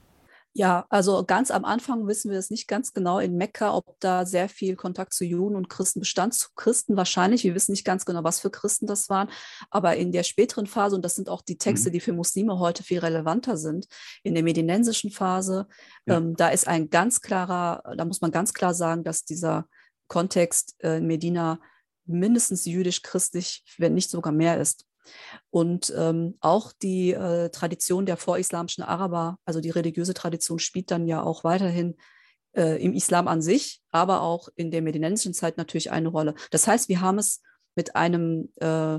Ja, also ganz am Anfang wissen wir es nicht ganz genau in Mekka, ob da sehr viel Kontakt zu Juden und Christen bestand. Zu Christen wahrscheinlich. Wir wissen nicht ganz genau, was für Christen das waren. Aber in der späteren Phase, und das sind auch die Texte, mhm. die für Muslime heute viel relevanter sind, in der medinensischen Phase, ja. ähm, da ist ein ganz klarer, da muss man ganz klar sagen, dass dieser Kontext äh, in Medina mindestens jüdisch-christlich, wenn nicht sogar mehr ist. Und ähm, auch die äh, Tradition der vorislamischen Araber, also die religiöse Tradition, spielt dann ja auch weiterhin äh, im Islam an sich, aber auch in der medinensischen Zeit natürlich eine Rolle. Das heißt, wir haben es mit einem, äh,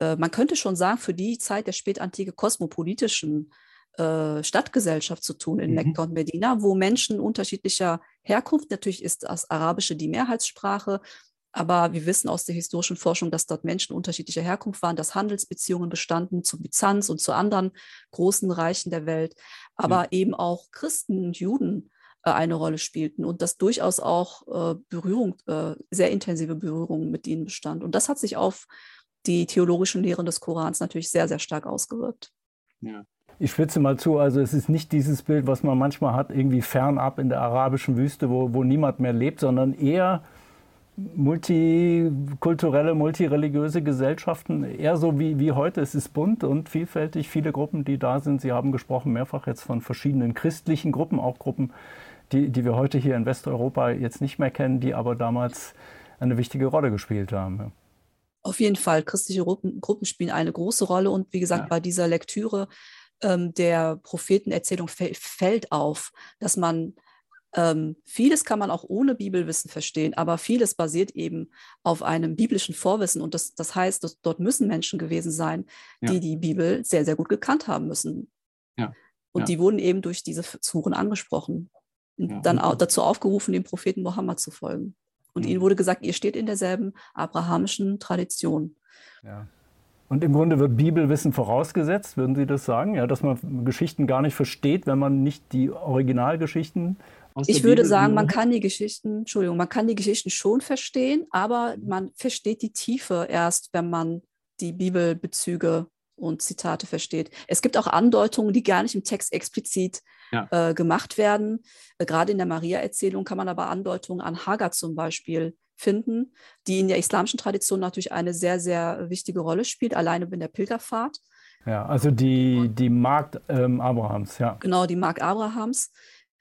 äh man könnte schon sagen, für die Zeit der spätantike kosmopolitischen äh, Stadtgesellschaft zu tun in mhm. Mekka und Medina, wo Menschen unterschiedlicher Herkunft, natürlich ist das Arabische die Mehrheitssprache, aber wir wissen aus der historischen Forschung, dass dort Menschen unterschiedlicher Herkunft waren, dass Handelsbeziehungen bestanden zu Byzanz und zu anderen großen Reichen der Welt, aber ja. eben auch Christen und Juden äh, eine Rolle spielten und dass durchaus auch äh, Berührung, äh, sehr intensive Berührung mit ihnen bestand. Und das hat sich auf die theologischen Lehren des Korans natürlich sehr, sehr stark ausgewirkt. Ja. Ich spitze mal zu, also es ist nicht dieses Bild, was man manchmal hat, irgendwie fernab in der arabischen Wüste, wo, wo niemand mehr lebt, sondern eher multikulturelle, multireligiöse Gesellschaften, eher so wie, wie heute. Es ist bunt und vielfältig, viele Gruppen, die da sind. Sie haben gesprochen mehrfach jetzt von verschiedenen christlichen Gruppen, auch Gruppen, die, die wir heute hier in Westeuropa jetzt nicht mehr kennen, die aber damals eine wichtige Rolle gespielt haben. Auf jeden Fall, christliche Gruppen, Gruppen spielen eine große Rolle und wie gesagt, ja. bei dieser Lektüre ähm, der Prophetenerzählung fällt auf, dass man ähm, vieles kann man auch ohne Bibelwissen verstehen, aber vieles basiert eben auf einem biblischen Vorwissen. Und das, das heißt, dass dort müssen Menschen gewesen sein, die ja. die Bibel sehr, sehr gut gekannt haben müssen. Ja. Und ja. die wurden eben durch diese Suchen angesprochen und dann auch dazu aufgerufen, dem Propheten Mohammed zu folgen. Und ihnen wurde gesagt, ihr steht in derselben abrahamischen Tradition. Ja. Und im Grunde wird Bibelwissen vorausgesetzt, würden Sie das sagen? Ja, dass man Geschichten gar nicht versteht, wenn man nicht die Originalgeschichten ich würde Bibel sagen, man kann die Geschichten, Entschuldigung, man kann die Geschichten schon verstehen, aber mhm. man versteht die Tiefe erst, wenn man die Bibelbezüge und Zitate versteht. Es gibt auch Andeutungen, die gar nicht im Text explizit ja. äh, gemacht werden. Äh, gerade in der Maria-Erzählung kann man aber Andeutungen an Hagar zum Beispiel finden, die in der islamischen Tradition natürlich eine sehr, sehr wichtige Rolle spielt, alleine in der Pilgerfahrt. Ja, also die, die Magd ähm, Abrahams, ja. Genau, die Magd Abrahams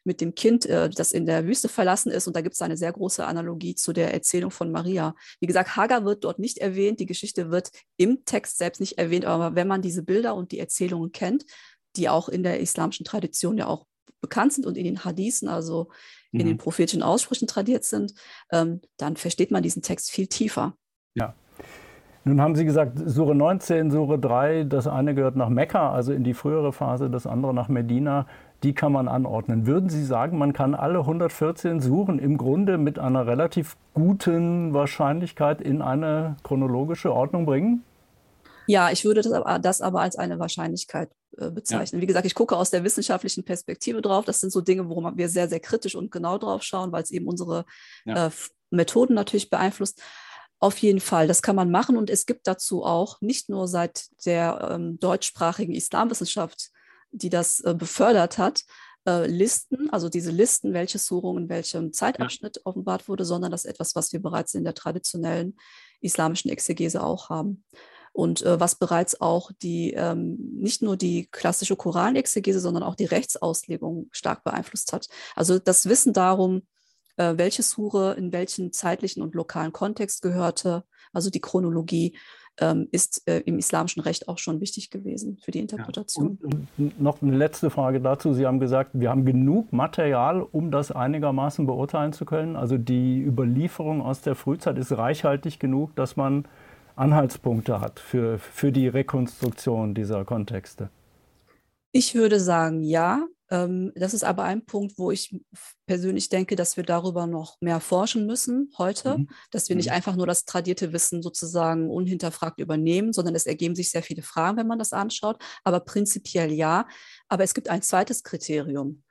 mit dem Kind, äh, das in der Wüste verlassen ist. Und da gibt es eine sehr große Analogie zu der Erzählung von Maria. Wie gesagt, Hagar wird dort nicht erwähnt, die Geschichte wird im Text selbst nicht erwähnt, aber wenn man diese Bilder und die Erzählungen kennt, die auch in der islamischen Tradition ja auch bekannt sind und in den Hadithen, also in den mhm. prophetischen Aussprüchen tradiert sind, ähm, dann versteht man diesen Text viel tiefer. Ja. Nun haben Sie gesagt, Sure 19, Sure 3, das eine gehört nach Mekka, also in die frühere Phase, das andere nach Medina. Die kann man anordnen. Würden Sie sagen, man kann alle 114 Suren im Grunde mit einer relativ guten Wahrscheinlichkeit in eine chronologische Ordnung bringen? Ja, ich würde das aber, das aber als eine Wahrscheinlichkeit äh, bezeichnen. Ja. Wie gesagt, ich gucke aus der wissenschaftlichen Perspektive drauf. Das sind so Dinge, worum wir sehr, sehr kritisch und genau drauf schauen, weil es eben unsere ja. äh, Methoden natürlich beeinflusst. Auf jeden Fall, das kann man machen und es gibt dazu auch nicht nur seit der ähm, deutschsprachigen Islamwissenschaft, die das äh, befördert hat, äh, Listen, also diese Listen, welche Surung in welchem Zeitabschnitt ja. offenbart wurde, sondern das ist etwas, was wir bereits in der traditionellen islamischen Exegese auch haben und äh, was bereits auch die ähm, nicht nur die klassische Koranexegese, sondern auch die Rechtsauslegung stark beeinflusst hat. Also das Wissen darum, äh, welche Sure in welchen zeitlichen und lokalen Kontext gehörte, also die Chronologie, ähm, ist äh, im islamischen Recht auch schon wichtig gewesen für die Interpretation. Ja, und, und noch eine letzte Frage dazu. Sie haben gesagt, wir haben genug Material, um das einigermaßen beurteilen zu können. Also die Überlieferung aus der Frühzeit ist reichhaltig genug, dass man Anhaltspunkte hat für, für die Rekonstruktion dieser Kontexte? Ich würde sagen, ja. Ähm, das ist aber ein Punkt, wo ich persönlich denke, dass wir darüber noch mehr forschen müssen heute, mhm. dass wir nicht mhm. einfach nur das tradierte Wissen sozusagen unhinterfragt übernehmen, sondern es ergeben sich sehr viele Fragen, wenn man das anschaut. Aber prinzipiell ja. Aber es gibt ein zweites Kriterium.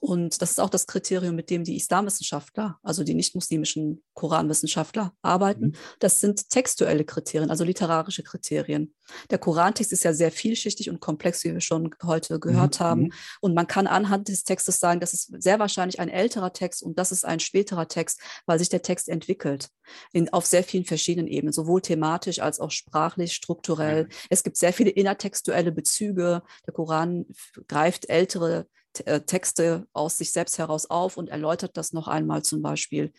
Und das ist auch das Kriterium, mit dem die Islamwissenschaftler, also die nicht-muslimischen Koranwissenschaftler, arbeiten. Mhm. Das sind textuelle Kriterien, also literarische Kriterien. Der Korantext ist ja sehr vielschichtig und komplex, wie wir schon heute gehört mhm. haben. Mhm. Und man kann anhand des Textes sagen, das ist sehr wahrscheinlich ein älterer Text und das ist ein späterer Text, weil sich der Text entwickelt in, auf sehr vielen verschiedenen Ebenen, sowohl thematisch als auch sprachlich, strukturell. Mhm. Es gibt sehr viele innertextuelle Bezüge. Der Koran greift ältere Texte aus sich selbst heraus auf und erläutert das noch einmal zum Beispiel.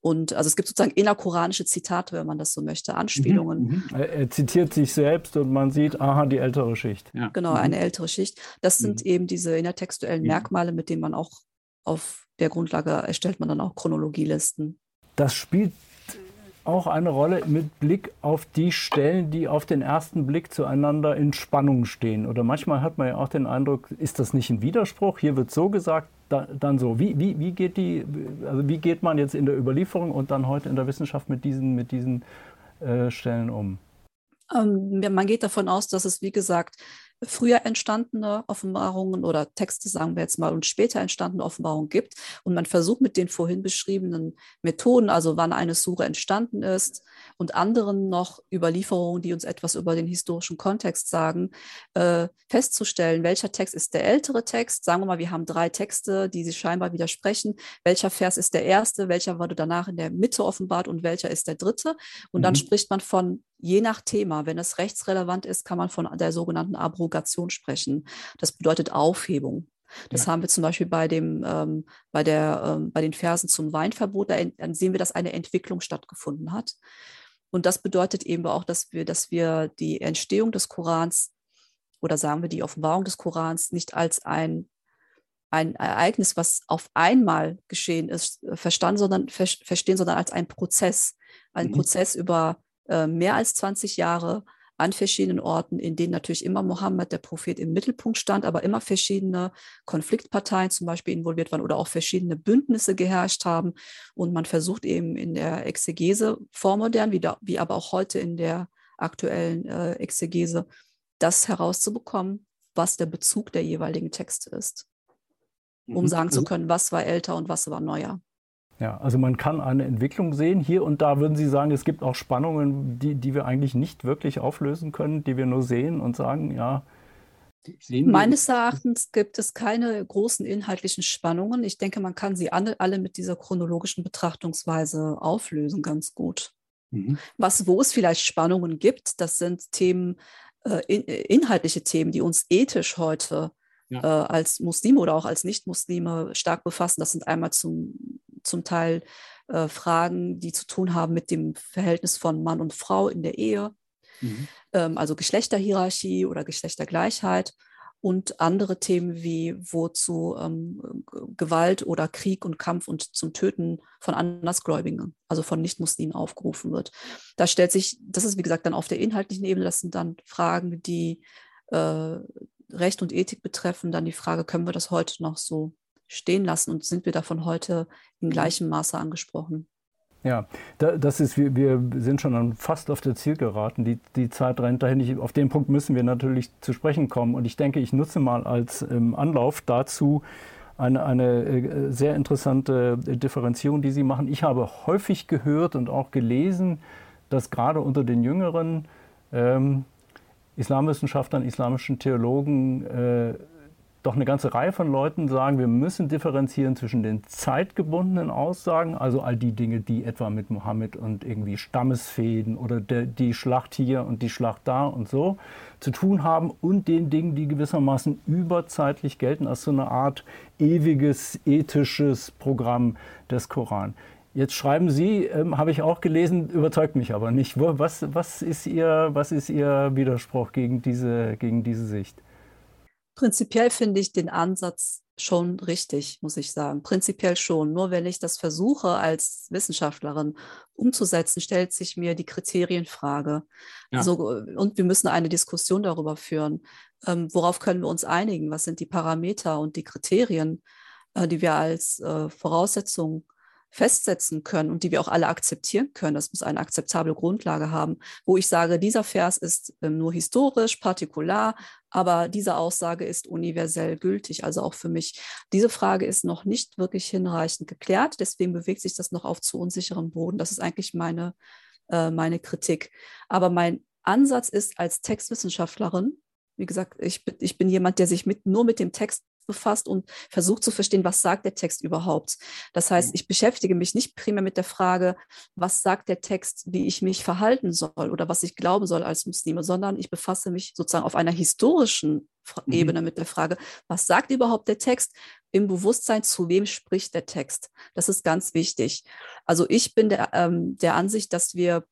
Und also es gibt sozusagen innerkoranische Zitate, wenn man das so möchte, Anspielungen. Mhm, mhm. Er zitiert sich selbst und man sieht, aha, die ältere Schicht. Ja. Genau, mhm. eine ältere Schicht. Das sind mhm. eben diese innertextuellen Merkmale, mit denen man auch auf der Grundlage erstellt man dann auch Chronologielisten. Das spielt auch eine Rolle mit Blick auf die Stellen, die auf den ersten Blick zueinander in Spannung stehen. Oder manchmal hat man ja auch den Eindruck, ist das nicht ein Widerspruch? Hier wird so gesagt, da, dann so. Wie, wie, wie, geht die, also wie geht man jetzt in der Überlieferung und dann heute in der Wissenschaft mit diesen, mit diesen äh, Stellen um? Ähm, man geht davon aus, dass es, wie gesagt, früher entstandene Offenbarungen oder Texte, sagen wir jetzt mal, und später entstandene Offenbarungen gibt. Und man versucht mit den vorhin beschriebenen Methoden, also wann eine Sure entstanden ist und anderen noch Überlieferungen, die uns etwas über den historischen Kontext sagen, äh, festzustellen, welcher Text ist der ältere Text. Sagen wir mal, wir haben drei Texte, die sich scheinbar widersprechen. Welcher Vers ist der erste, welcher wurde danach in der Mitte offenbart und welcher ist der dritte? Und mhm. dann spricht man von je nach Thema, wenn es rechtsrelevant ist, kann man von der sogenannten Abrogation sprechen. Das bedeutet Aufhebung. Das ja. haben wir zum Beispiel bei, dem, ähm, bei, der, ähm, bei den Versen zum Weinverbot. Da dann sehen wir, dass eine Entwicklung stattgefunden hat. Und das bedeutet eben auch, dass wir, dass wir die Entstehung des Korans oder sagen wir die Offenbarung des Korans nicht als ein, ein Ereignis, was auf einmal geschehen ist, verstanden, sondern verstehen, sondern als ein Prozess. Ein mhm. Prozess über äh, mehr als 20 Jahre an verschiedenen Orten, in denen natürlich immer Mohammed, der Prophet, im Mittelpunkt stand, aber immer verschiedene Konfliktparteien zum Beispiel involviert waren oder auch verschiedene Bündnisse geherrscht haben. Und man versucht eben in der Exegese vormodern, wie, da, wie aber auch heute in der aktuellen äh, Exegese, das herauszubekommen, was der Bezug der jeweiligen Texte ist, um mhm. sagen zu also können, was war älter und was war neuer. Ja, also man kann eine Entwicklung sehen. Hier und da würden Sie sagen, es gibt auch Spannungen, die, die wir eigentlich nicht wirklich auflösen können, die wir nur sehen und sagen, ja. Meines Erachtens gibt es keine großen inhaltlichen Spannungen. Ich denke, man kann sie alle, alle mit dieser chronologischen Betrachtungsweise auflösen, ganz gut. Mhm. Was, wo es vielleicht Spannungen gibt, das sind Themen, äh, in, inhaltliche Themen, die uns ethisch heute ja. äh, als Muslime oder auch als Nicht-Muslime stark befassen. Das sind einmal zum zum Teil äh, Fragen, die zu tun haben mit dem Verhältnis von Mann und Frau in der Ehe, mhm. ähm, also Geschlechterhierarchie oder Geschlechtergleichheit. und andere Themen wie wozu ähm, Gewalt oder Krieg und Kampf und zum Töten von Andersgläubigen, also von Nichtmuslimen aufgerufen wird. Da stellt sich, das ist wie gesagt dann auf der inhaltlichen Ebene, das sind dann Fragen, die äh, Recht und Ethik betreffen, dann die Frage, können wir das heute noch so stehen lassen und sind wir davon heute in gleichem Maße angesprochen? Ja, das ist, wir, sind schon fast auf der Zielgeraden. Die, die Zeit rennt dahin. Ich, auf den Punkt müssen wir natürlich zu sprechen kommen. Und ich denke, ich nutze mal als ähm, Anlauf dazu eine, eine äh, sehr interessante Differenzierung, die Sie machen. Ich habe häufig gehört und auch gelesen, dass gerade unter den Jüngeren ähm, Islamwissenschaftlern, islamischen Theologen äh, doch eine ganze Reihe von Leuten sagen, wir müssen differenzieren zwischen den zeitgebundenen Aussagen, also all die Dinge, die etwa mit Mohammed und irgendwie Stammesfäden oder der, die Schlacht hier und die Schlacht da und so zu tun haben, und den Dingen, die gewissermaßen überzeitlich gelten, als so eine Art ewiges ethisches Programm des Koran. Jetzt schreiben Sie, ähm, habe ich auch gelesen, überzeugt mich aber nicht. Was, was, ist Ihr, was ist Ihr Widerspruch gegen diese, gegen diese Sicht? Prinzipiell finde ich den Ansatz schon richtig, muss ich sagen. Prinzipiell schon. Nur wenn ich das versuche als Wissenschaftlerin umzusetzen, stellt sich mir die Kriterienfrage. Ja. Also, und wir müssen eine Diskussion darüber führen. Ähm, worauf können wir uns einigen? Was sind die Parameter und die Kriterien, äh, die wir als äh, Voraussetzung festsetzen können und die wir auch alle akzeptieren können. Das muss eine akzeptable Grundlage haben, wo ich sage, dieser Vers ist ähm, nur historisch, partikular, aber diese Aussage ist universell gültig, also auch für mich. Diese Frage ist noch nicht wirklich hinreichend geklärt, deswegen bewegt sich das noch auf zu unsicherem Boden. Das ist eigentlich meine, äh, meine Kritik. Aber mein Ansatz ist als Textwissenschaftlerin, wie gesagt, ich, ich bin jemand, der sich mit, nur mit dem Text befasst und versucht zu verstehen, was sagt der Text überhaupt. Das heißt, mhm. ich beschäftige mich nicht primär mit der Frage, was sagt der Text, wie ich mich verhalten soll oder was ich glauben soll als Muslime, sondern ich befasse mich sozusagen auf einer historischen mhm. Ebene mit der Frage, was sagt überhaupt der Text im Bewusstsein, zu wem spricht der Text. Das ist ganz wichtig. Also ich bin der, ähm, der Ansicht, dass wir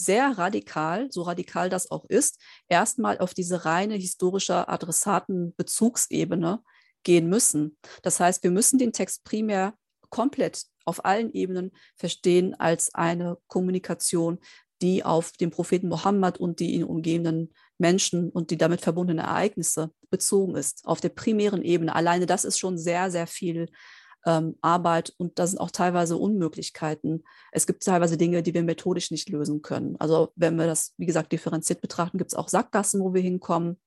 sehr radikal, so radikal das auch ist, erstmal auf diese reine historische Adressatenbezugsebene gehen müssen. Das heißt, wir müssen den Text primär komplett auf allen Ebenen verstehen als eine Kommunikation, die auf den Propheten Mohammed und die ihn umgebenden Menschen und die damit verbundenen Ereignisse bezogen ist, auf der primären Ebene. Alleine das ist schon sehr, sehr viel ähm, Arbeit und da sind auch teilweise Unmöglichkeiten. Es gibt teilweise Dinge, die wir methodisch nicht lösen können. Also wenn wir das, wie gesagt, differenziert betrachten, gibt es auch Sackgassen, wo wir hinkommen.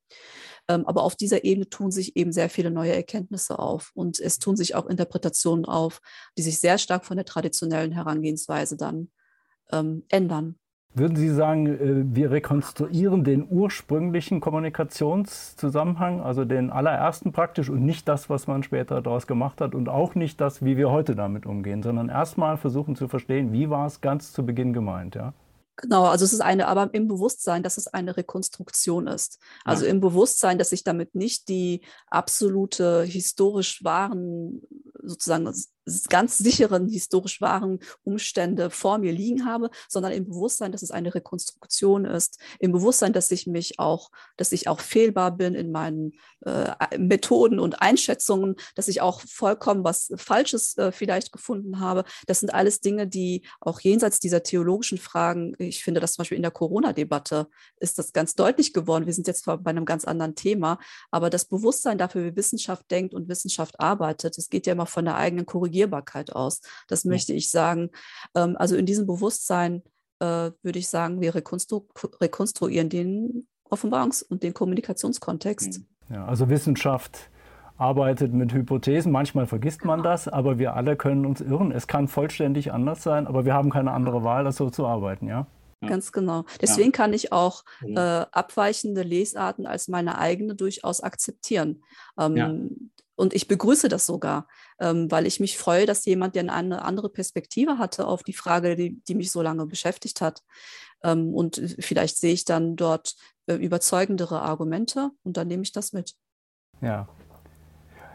Ähm, aber auf dieser Ebene tun sich eben sehr viele neue Erkenntnisse auf und es tun sich auch Interpretationen auf, die sich sehr stark von der traditionellen Herangehensweise dann ähm, ändern. Würden Sie sagen, äh, wir rekonstruieren den ursprünglichen Kommunikationszusammenhang, also den allerersten praktisch und nicht das, was man später daraus gemacht hat und auch nicht das, wie wir heute damit umgehen, sondern erstmal versuchen zu verstehen, wie war es ganz zu Beginn gemeint, ja? Genau, also es ist eine, aber im Bewusstsein, dass es eine Rekonstruktion ist. Also ja. im Bewusstsein, dass ich damit nicht die absolute historisch wahren, sozusagen ganz sicheren, historisch wahren Umstände vor mir liegen habe, sondern im Bewusstsein, dass es eine Rekonstruktion ist, im Bewusstsein, dass ich mich auch, dass ich auch fehlbar bin in meinen äh, Methoden und Einschätzungen, dass ich auch vollkommen was Falsches äh, vielleicht gefunden habe. Das sind alles Dinge, die auch jenseits dieser theologischen Fragen, ich finde, dass zum Beispiel in der Corona-Debatte ist das ganz deutlich geworden. Wir sind jetzt bei einem ganz anderen Thema, aber das Bewusstsein dafür, wie Wissenschaft denkt und Wissenschaft arbeitet, es geht ja immer von der eigenen Korrigierbarkeit aus. Das möchte ich sagen. Ähm, also in diesem Bewusstsein äh, würde ich sagen, wir rekonstru rekonstruieren den Offenbarungs- und den Kommunikationskontext. Mhm. Ja, also Wissenschaft arbeitet mit Hypothesen. Manchmal vergisst man das, aber wir alle können uns irren. Es kann vollständig anders sein, aber wir haben keine andere Wahl, als so zu arbeiten, ja? Ganz genau. Deswegen ja. kann ich auch äh, abweichende Lesarten als meine eigene durchaus akzeptieren. Ähm, ja. Und ich begrüße das sogar, ähm, weil ich mich freue, dass jemand, der eine andere Perspektive hatte auf die Frage, die, die mich so lange beschäftigt hat. Ähm, und vielleicht sehe ich dann dort äh, überzeugendere Argumente und dann nehme ich das mit. Ja.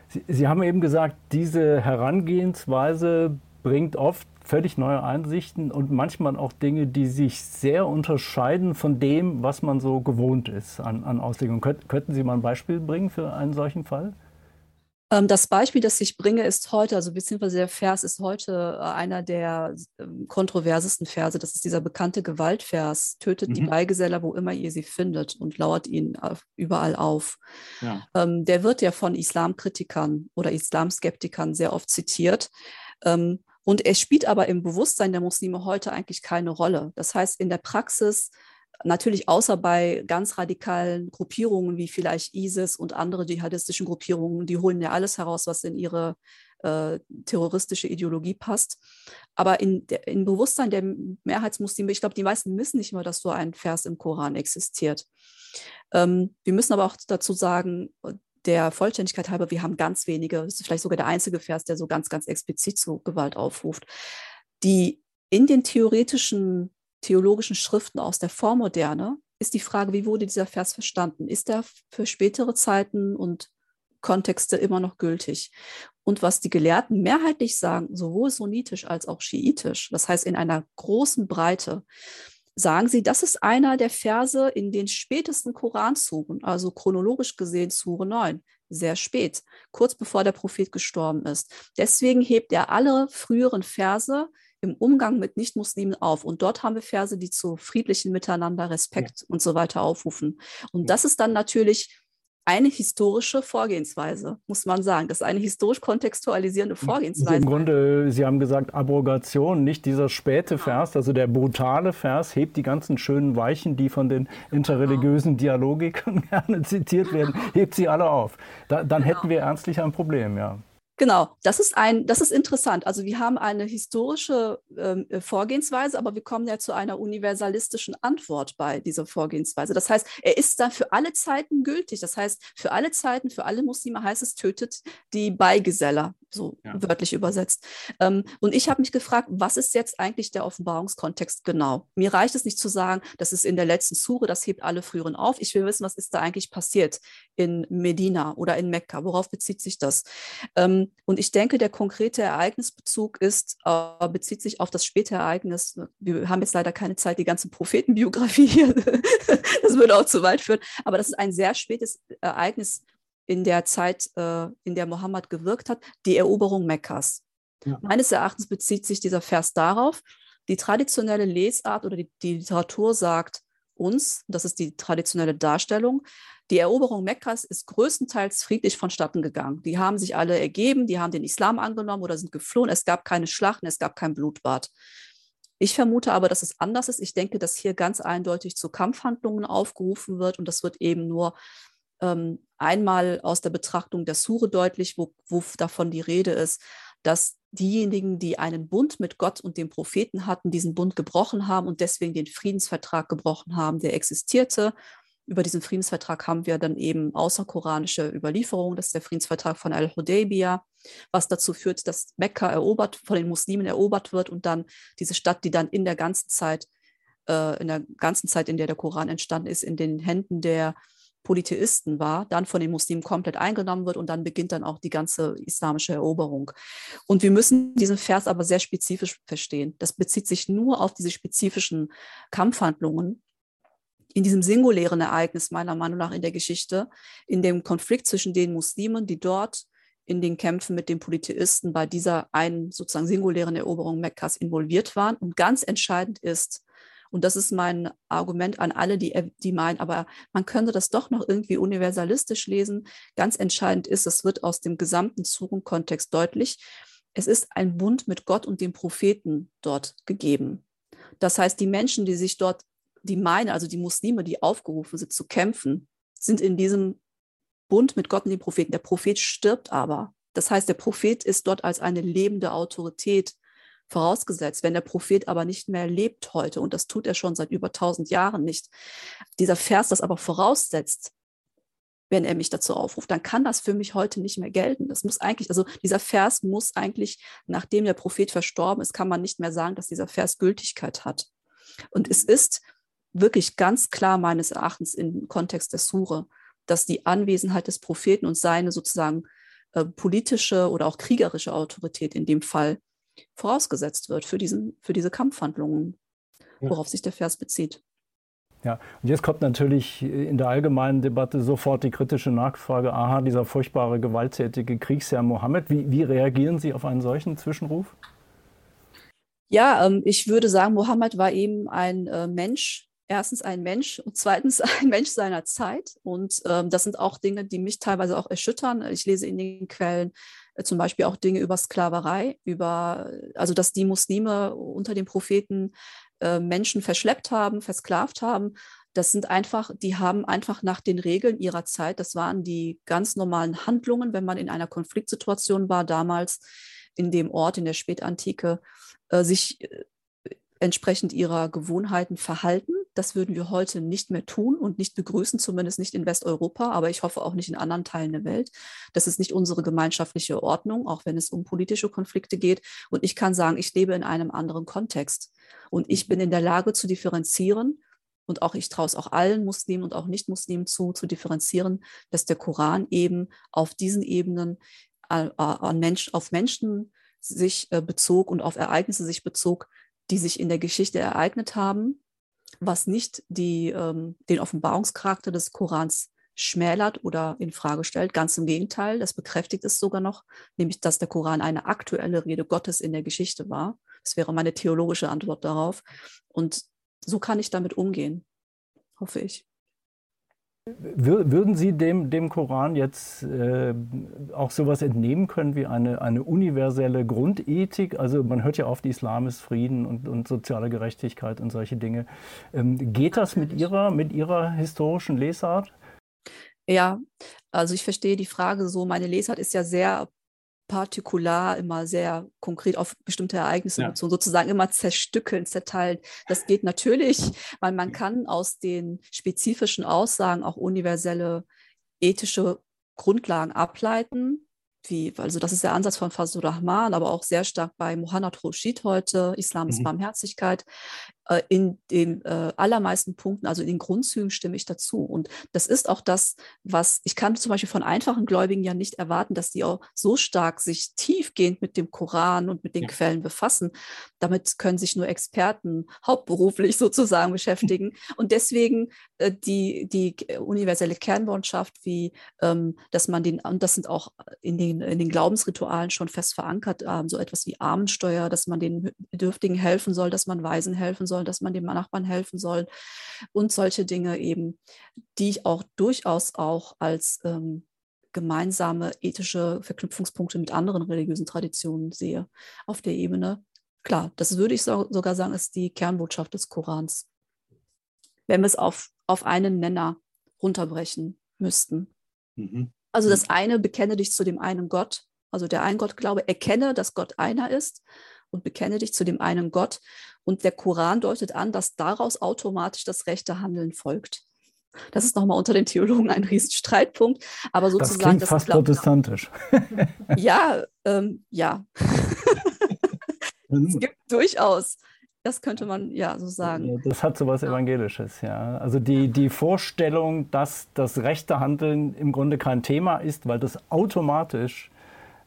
Sie, Sie haben eben gesagt, diese Herangehensweise bringt oft völlig neue Einsichten und manchmal auch Dinge, die sich sehr unterscheiden von dem, was man so gewohnt ist an, an Auslegung. Könnt, könnten Sie mal ein Beispiel bringen für einen solchen Fall? Ähm, das Beispiel, das ich bringe, ist heute, also beziehungsweise der Vers ist heute äh, einer der ähm, kontroversesten Verse. Das ist dieser bekannte Gewaltvers. Tötet mhm. die Beigeseller, wo immer ihr sie findet und lauert ihnen überall auf. Ja. Ähm, der wird ja von Islamkritikern oder Islamskeptikern sehr oft zitiert. und er spielt aber im Bewusstsein der Muslime heute eigentlich keine Rolle. Das heißt, in der Praxis Natürlich außer bei ganz radikalen Gruppierungen wie vielleicht ISIS und andere dschihadistischen Gruppierungen, die holen ja alles heraus, was in ihre äh, terroristische Ideologie passt. Aber in der, im Bewusstsein der Mehrheitsmuslime, ich glaube, die meisten wissen nicht mal, dass so ein Vers im Koran existiert. Ähm, wir müssen aber auch dazu sagen, der Vollständigkeit halber, wir haben ganz wenige, das ist vielleicht sogar der einzige Vers, der so ganz, ganz explizit zu Gewalt aufruft, die in den theoretischen theologischen Schriften aus der Vormoderne ist die Frage, wie wurde dieser Vers verstanden? Ist er für spätere Zeiten und Kontexte immer noch gültig? Und was die Gelehrten mehrheitlich sagen, sowohl sunnitisch als auch schiitisch, das heißt in einer großen Breite, sagen sie, das ist einer der Verse in den spätesten Koransuren, also chronologisch gesehen Sure 9, sehr spät, kurz bevor der Prophet gestorben ist. Deswegen hebt er alle früheren Verse im Umgang mit Nichtmuslimen auf. Und dort haben wir Verse, die zu friedlichen Miteinander, Respekt ja. und so weiter aufrufen. Und ja. das ist dann natürlich eine historische Vorgehensweise, muss man sagen. Das ist eine historisch kontextualisierende Vorgehensweise. Im Grunde, Sie haben gesagt, Abrogation, nicht dieser späte genau. Vers, also der brutale Vers, hebt die ganzen schönen Weichen, die von den interreligiösen genau. Dialogikern gerne zitiert werden, hebt sie alle auf. Da, dann genau. hätten wir ernstlich ein Problem, ja. Genau, das ist ein, das ist interessant. Also wir haben eine historische ähm, äh, Vorgehensweise, aber wir kommen ja zu einer universalistischen Antwort bei dieser Vorgehensweise. Das heißt, er ist dann für alle Zeiten gültig. Das heißt, für alle Zeiten, für alle Muslime heißt es, tötet die Beigeseller so ja. wörtlich übersetzt. Ähm, und ich habe mich gefragt, was ist jetzt eigentlich der Offenbarungskontext genau? Mir reicht es nicht zu sagen, das ist in der letzten Sure, das hebt alle früheren auf. Ich will wissen, was ist da eigentlich passiert in Medina oder in Mekka? Worauf bezieht sich das? Ähm, und ich denke, der konkrete Ereignisbezug ist, äh, bezieht sich auf das späte Ereignis. Wir haben jetzt leider keine Zeit, die ganze Prophetenbiografie hier, das würde auch zu weit führen, aber das ist ein sehr spätes Ereignis in der Zeit, äh, in der Mohammed gewirkt hat, die Eroberung Mekkas. Ja. Meines Erachtens bezieht sich dieser Vers darauf, die traditionelle Lesart oder die, die Literatur sagt uns, das ist die traditionelle Darstellung, die Eroberung Mekkas ist größtenteils friedlich vonstatten gegangen. Die haben sich alle ergeben, die haben den Islam angenommen oder sind geflohen. Es gab keine Schlachten, es gab kein Blutbad. Ich vermute aber, dass es anders ist. Ich denke, dass hier ganz eindeutig zu Kampfhandlungen aufgerufen wird und das wird eben nur ähm, einmal aus der Betrachtung der Sure deutlich, wo, wo davon die Rede ist, dass diejenigen, die einen Bund mit Gott und dem Propheten hatten, diesen Bund gebrochen haben und deswegen den Friedensvertrag gebrochen haben, der existierte. Über diesen Friedensvertrag haben wir dann eben außerkoranische Überlieferungen. Das ist der Friedensvertrag von Al-Hudaybiyah, was dazu führt, dass Mekka erobert, von den Muslimen erobert wird und dann diese Stadt, die dann in der ganzen Zeit, äh, in der ganzen Zeit, in der der Koran entstanden ist, in den Händen der Polytheisten war, dann von den Muslimen komplett eingenommen wird und dann beginnt dann auch die ganze islamische Eroberung. Und wir müssen diesen Vers aber sehr spezifisch verstehen. Das bezieht sich nur auf diese spezifischen Kampfhandlungen in diesem singulären Ereignis meiner Meinung nach in der Geschichte, in dem Konflikt zwischen den Muslimen, die dort in den Kämpfen mit den Polytheisten bei dieser einen sozusagen singulären Eroberung Mekkas involviert waren. Und ganz entscheidend ist, und das ist mein Argument an alle, die, die meinen, aber man könnte das doch noch irgendwie universalistisch lesen. Ganz entscheidend ist, es wird aus dem gesamten Suren-Kontext deutlich, es ist ein Bund mit Gott und dem Propheten dort gegeben. Das heißt, die Menschen, die sich dort, die meinen, also die Muslime, die aufgerufen sind zu kämpfen, sind in diesem Bund mit Gott und dem Propheten. Der Prophet stirbt aber. Das heißt, der Prophet ist dort als eine lebende Autorität Vorausgesetzt, wenn der Prophet aber nicht mehr lebt heute, und das tut er schon seit über tausend Jahren nicht, dieser Vers das aber voraussetzt, wenn er mich dazu aufruft, dann kann das für mich heute nicht mehr gelten. Das muss eigentlich, also dieser Vers muss eigentlich, nachdem der Prophet verstorben ist, kann man nicht mehr sagen, dass dieser Vers Gültigkeit hat. Und es ist wirklich ganz klar meines Erachtens im Kontext der Sure, dass die Anwesenheit des Propheten und seine sozusagen äh, politische oder auch kriegerische Autorität in dem Fall vorausgesetzt wird für, diesen, für diese Kampfhandlungen, worauf sich der Vers bezieht. Ja, und jetzt kommt natürlich in der allgemeinen Debatte sofort die kritische Nachfrage, aha, dieser furchtbare, gewalttätige Kriegsherr Mohammed, wie, wie reagieren Sie auf einen solchen Zwischenruf? Ja, ähm, ich würde sagen, Mohammed war eben ein äh, Mensch, erstens ein Mensch und zweitens ein Mensch seiner Zeit. Und ähm, das sind auch Dinge, die mich teilweise auch erschüttern. Ich lese in den Quellen äh, zum Beispiel auch Dinge über Sklaverei, über, also dass die Muslime unter den Propheten äh, Menschen verschleppt haben, versklavt haben. Das sind einfach, die haben einfach nach den Regeln ihrer Zeit, das waren die ganz normalen Handlungen, wenn man in einer Konfliktsituation war, damals in dem Ort in der Spätantike, äh, sich äh, entsprechend ihrer Gewohnheiten verhalten. Das würden wir heute nicht mehr tun und nicht begrüßen, zumindest nicht in Westeuropa, aber ich hoffe auch nicht in anderen Teilen der Welt. Das ist nicht unsere gemeinschaftliche Ordnung, auch wenn es um politische Konflikte geht. Und ich kann sagen, ich lebe in einem anderen Kontext. Und ich bin in der Lage zu differenzieren, und auch ich traue es auch allen Muslimen und auch Nicht-Muslimen zu, zu differenzieren, dass der Koran eben auf diesen Ebenen äh, an Mensch, auf Menschen sich äh, bezog und auf Ereignisse sich bezog, die sich in der Geschichte ereignet haben, was nicht die, ähm, den Offenbarungscharakter des Korans schmälert oder in Frage stellt. Ganz im Gegenteil, das bekräftigt es sogar noch, nämlich dass der Koran eine aktuelle Rede Gottes in der Geschichte war. Das wäre meine theologische Antwort darauf. Und so kann ich damit umgehen, hoffe ich. Würden Sie dem, dem Koran jetzt äh, auch sowas entnehmen können wie eine, eine universelle Grundethik? Also man hört ja oft, Islam ist Frieden und, und soziale Gerechtigkeit und solche Dinge. Ähm, geht das mit Ihrer, mit Ihrer historischen Lesart? Ja, also ich verstehe die Frage so. Meine Lesart ist ja sehr partikular, immer sehr konkret auf bestimmte Ereignisse ja. bezogen, sozusagen immer zerstückeln, zerteilen. Das geht natürlich, weil man kann aus den spezifischen Aussagen auch universelle ethische Grundlagen ableiten. Wie, also das ist der Ansatz von Fazlur Rahman, aber auch sehr stark bei Mohammad Roshid heute, Islam ist mhm. Barmherzigkeit. Äh, in den äh, allermeisten Punkten, also in den Grundzügen stimme ich dazu. Und das ist auch das, was ich kann zum Beispiel von einfachen Gläubigen ja nicht erwarten, dass die auch so stark sich tiefgehend mit dem Koran und mit den ja. Quellen befassen. Damit können sich nur Experten hauptberuflich sozusagen beschäftigen. Und deswegen äh, die, die universelle Kernbotschaft, wie ähm, dass man den, und das sind auch in den, in den Glaubensritualen schon fest verankert, ähm, so etwas wie Armensteuer, dass man den Bedürftigen helfen soll, dass man Weisen helfen soll, soll, dass man dem Nachbarn helfen soll und solche Dinge eben, die ich auch durchaus auch als ähm, gemeinsame ethische Verknüpfungspunkte mit anderen religiösen Traditionen sehe auf der Ebene. Klar, das würde ich so, sogar sagen, ist die Kernbotschaft des Korans. Wenn wir es auf, auf einen Nenner runterbrechen müssten. Mhm. Also das eine, bekenne dich zu dem einen Gott, also der Ein-Gott-Glaube, erkenne, dass Gott einer ist und bekenne dich zu dem einen Gott. Und der Koran deutet an, dass daraus automatisch das rechte Handeln folgt. Das ist nochmal unter den Theologen ein Riesenstreitpunkt. Aber sozusagen. Das klingt das fast glaub, protestantisch. Ja, ähm, ja. es gibt durchaus. Das könnte man ja so sagen. Das hat so was Evangelisches, ja. Also die, die Vorstellung, dass das rechte Handeln im Grunde kein Thema ist, weil das automatisch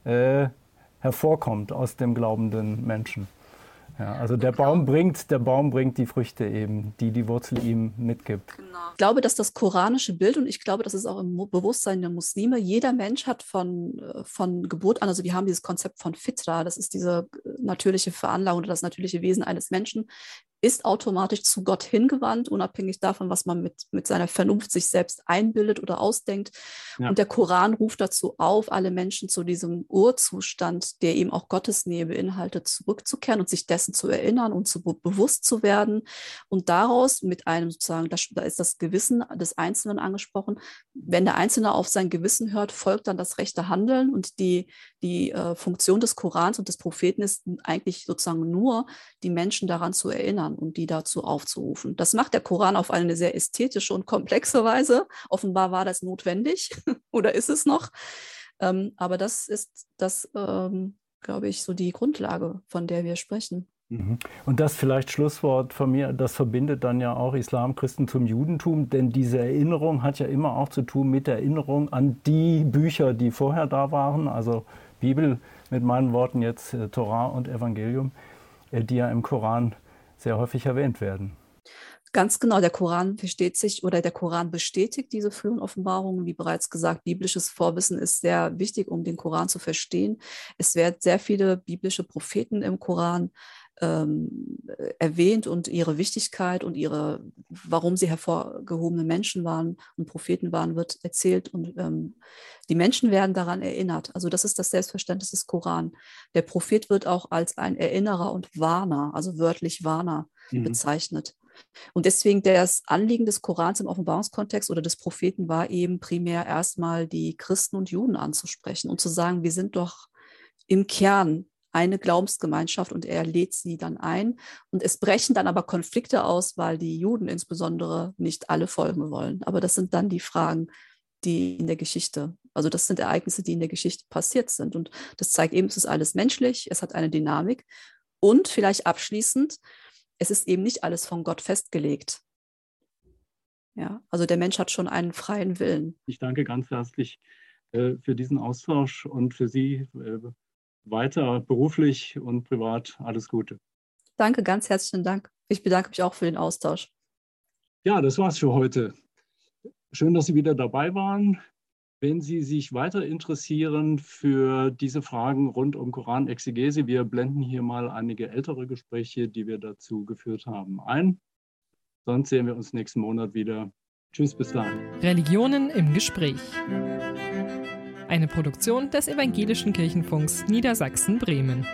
äh, hervorkommt aus dem glaubenden Menschen. Ja, also der Baum bringt, der Baum bringt die Früchte eben, die die Wurzel ihm mitgibt. Genau. Ich glaube, dass das koranische Bild und ich glaube, das ist auch im Bewusstsein der Muslime, jeder Mensch hat von, äh, von Geburt an, also wir haben dieses Konzept von Fitra, das ist diese äh, natürliche Veranlagung oder das natürliche Wesen eines Menschen, ist automatisch zu Gott hingewandt, unabhängig davon, was man mit, mit seiner Vernunft sich selbst einbildet oder ausdenkt. Ja. Und der Koran ruft dazu auf, alle Menschen zu diesem Urzustand, der eben auch Gottes Nähe beinhaltet, zurückzukehren und sich dessen zu erinnern und zu bewusst zu werden. Und daraus mit einem sozusagen, da ist das Gewissen des Einzelnen angesprochen, wenn der Einzelne auf sein Gewissen hört, folgt dann das rechte Handeln und die, die äh, Funktion des Korans und des Propheten ist eigentlich sozusagen nur, die Menschen daran zu erinnern Koran und die dazu aufzurufen. Das macht der Koran auf eine sehr ästhetische und komplexe Weise. Offenbar war das notwendig oder ist es noch. Ähm, aber das ist das, ähm, glaube ich, so die Grundlage, von der wir sprechen. Mhm. Und das vielleicht Schlusswort von mir, das verbindet dann ja auch Islam, Christentum, Judentum, denn diese Erinnerung hat ja immer auch zu tun mit der Erinnerung an die Bücher, die vorher da waren, also Bibel mit meinen Worten jetzt äh, Torah und Evangelium, äh, die ja im Koran sehr häufig erwähnt werden. Ganz genau, der Koran versteht sich oder der Koran bestätigt diese frühen Offenbarungen. Wie bereits gesagt, biblisches Vorwissen ist sehr wichtig, um den Koran zu verstehen. Es werden sehr viele biblische Propheten im Koran ähm, erwähnt und ihre Wichtigkeit und ihre, warum sie hervorgehobene Menschen waren und Propheten waren, wird erzählt und ähm, die Menschen werden daran erinnert. Also das ist das Selbstverständnis des Koran. Der Prophet wird auch als ein Erinnerer und Warner, also wörtlich Warner mhm. bezeichnet. Und deswegen das Anliegen des Korans im Offenbarungskontext oder des Propheten war eben primär erstmal die Christen und Juden anzusprechen und zu sagen, wir sind doch im Kern eine Glaubensgemeinschaft und er lädt sie dann ein. Und es brechen dann aber Konflikte aus, weil die Juden insbesondere nicht alle folgen wollen. Aber das sind dann die Fragen, die in der Geschichte, also das sind Ereignisse, die in der Geschichte passiert sind. Und das zeigt eben, es ist alles menschlich, es hat eine Dynamik. Und vielleicht abschließend, es ist eben nicht alles von Gott festgelegt. Ja, also der Mensch hat schon einen freien Willen. Ich danke ganz herzlich äh, für diesen Austausch und für Sie äh, weiter beruflich und privat alles Gute. Danke, ganz herzlichen Dank. Ich bedanke mich auch für den Austausch. Ja, das war's für heute. Schön, dass Sie wieder dabei waren. Wenn Sie sich weiter interessieren für diese Fragen rund um Koranexegese, wir blenden hier mal einige ältere Gespräche, die wir dazu geführt haben, ein. Sonst sehen wir uns nächsten Monat wieder. Tschüss, bis dann. Religionen im Gespräch. Eine Produktion des Evangelischen Kirchenfunks Niedersachsen-Bremen.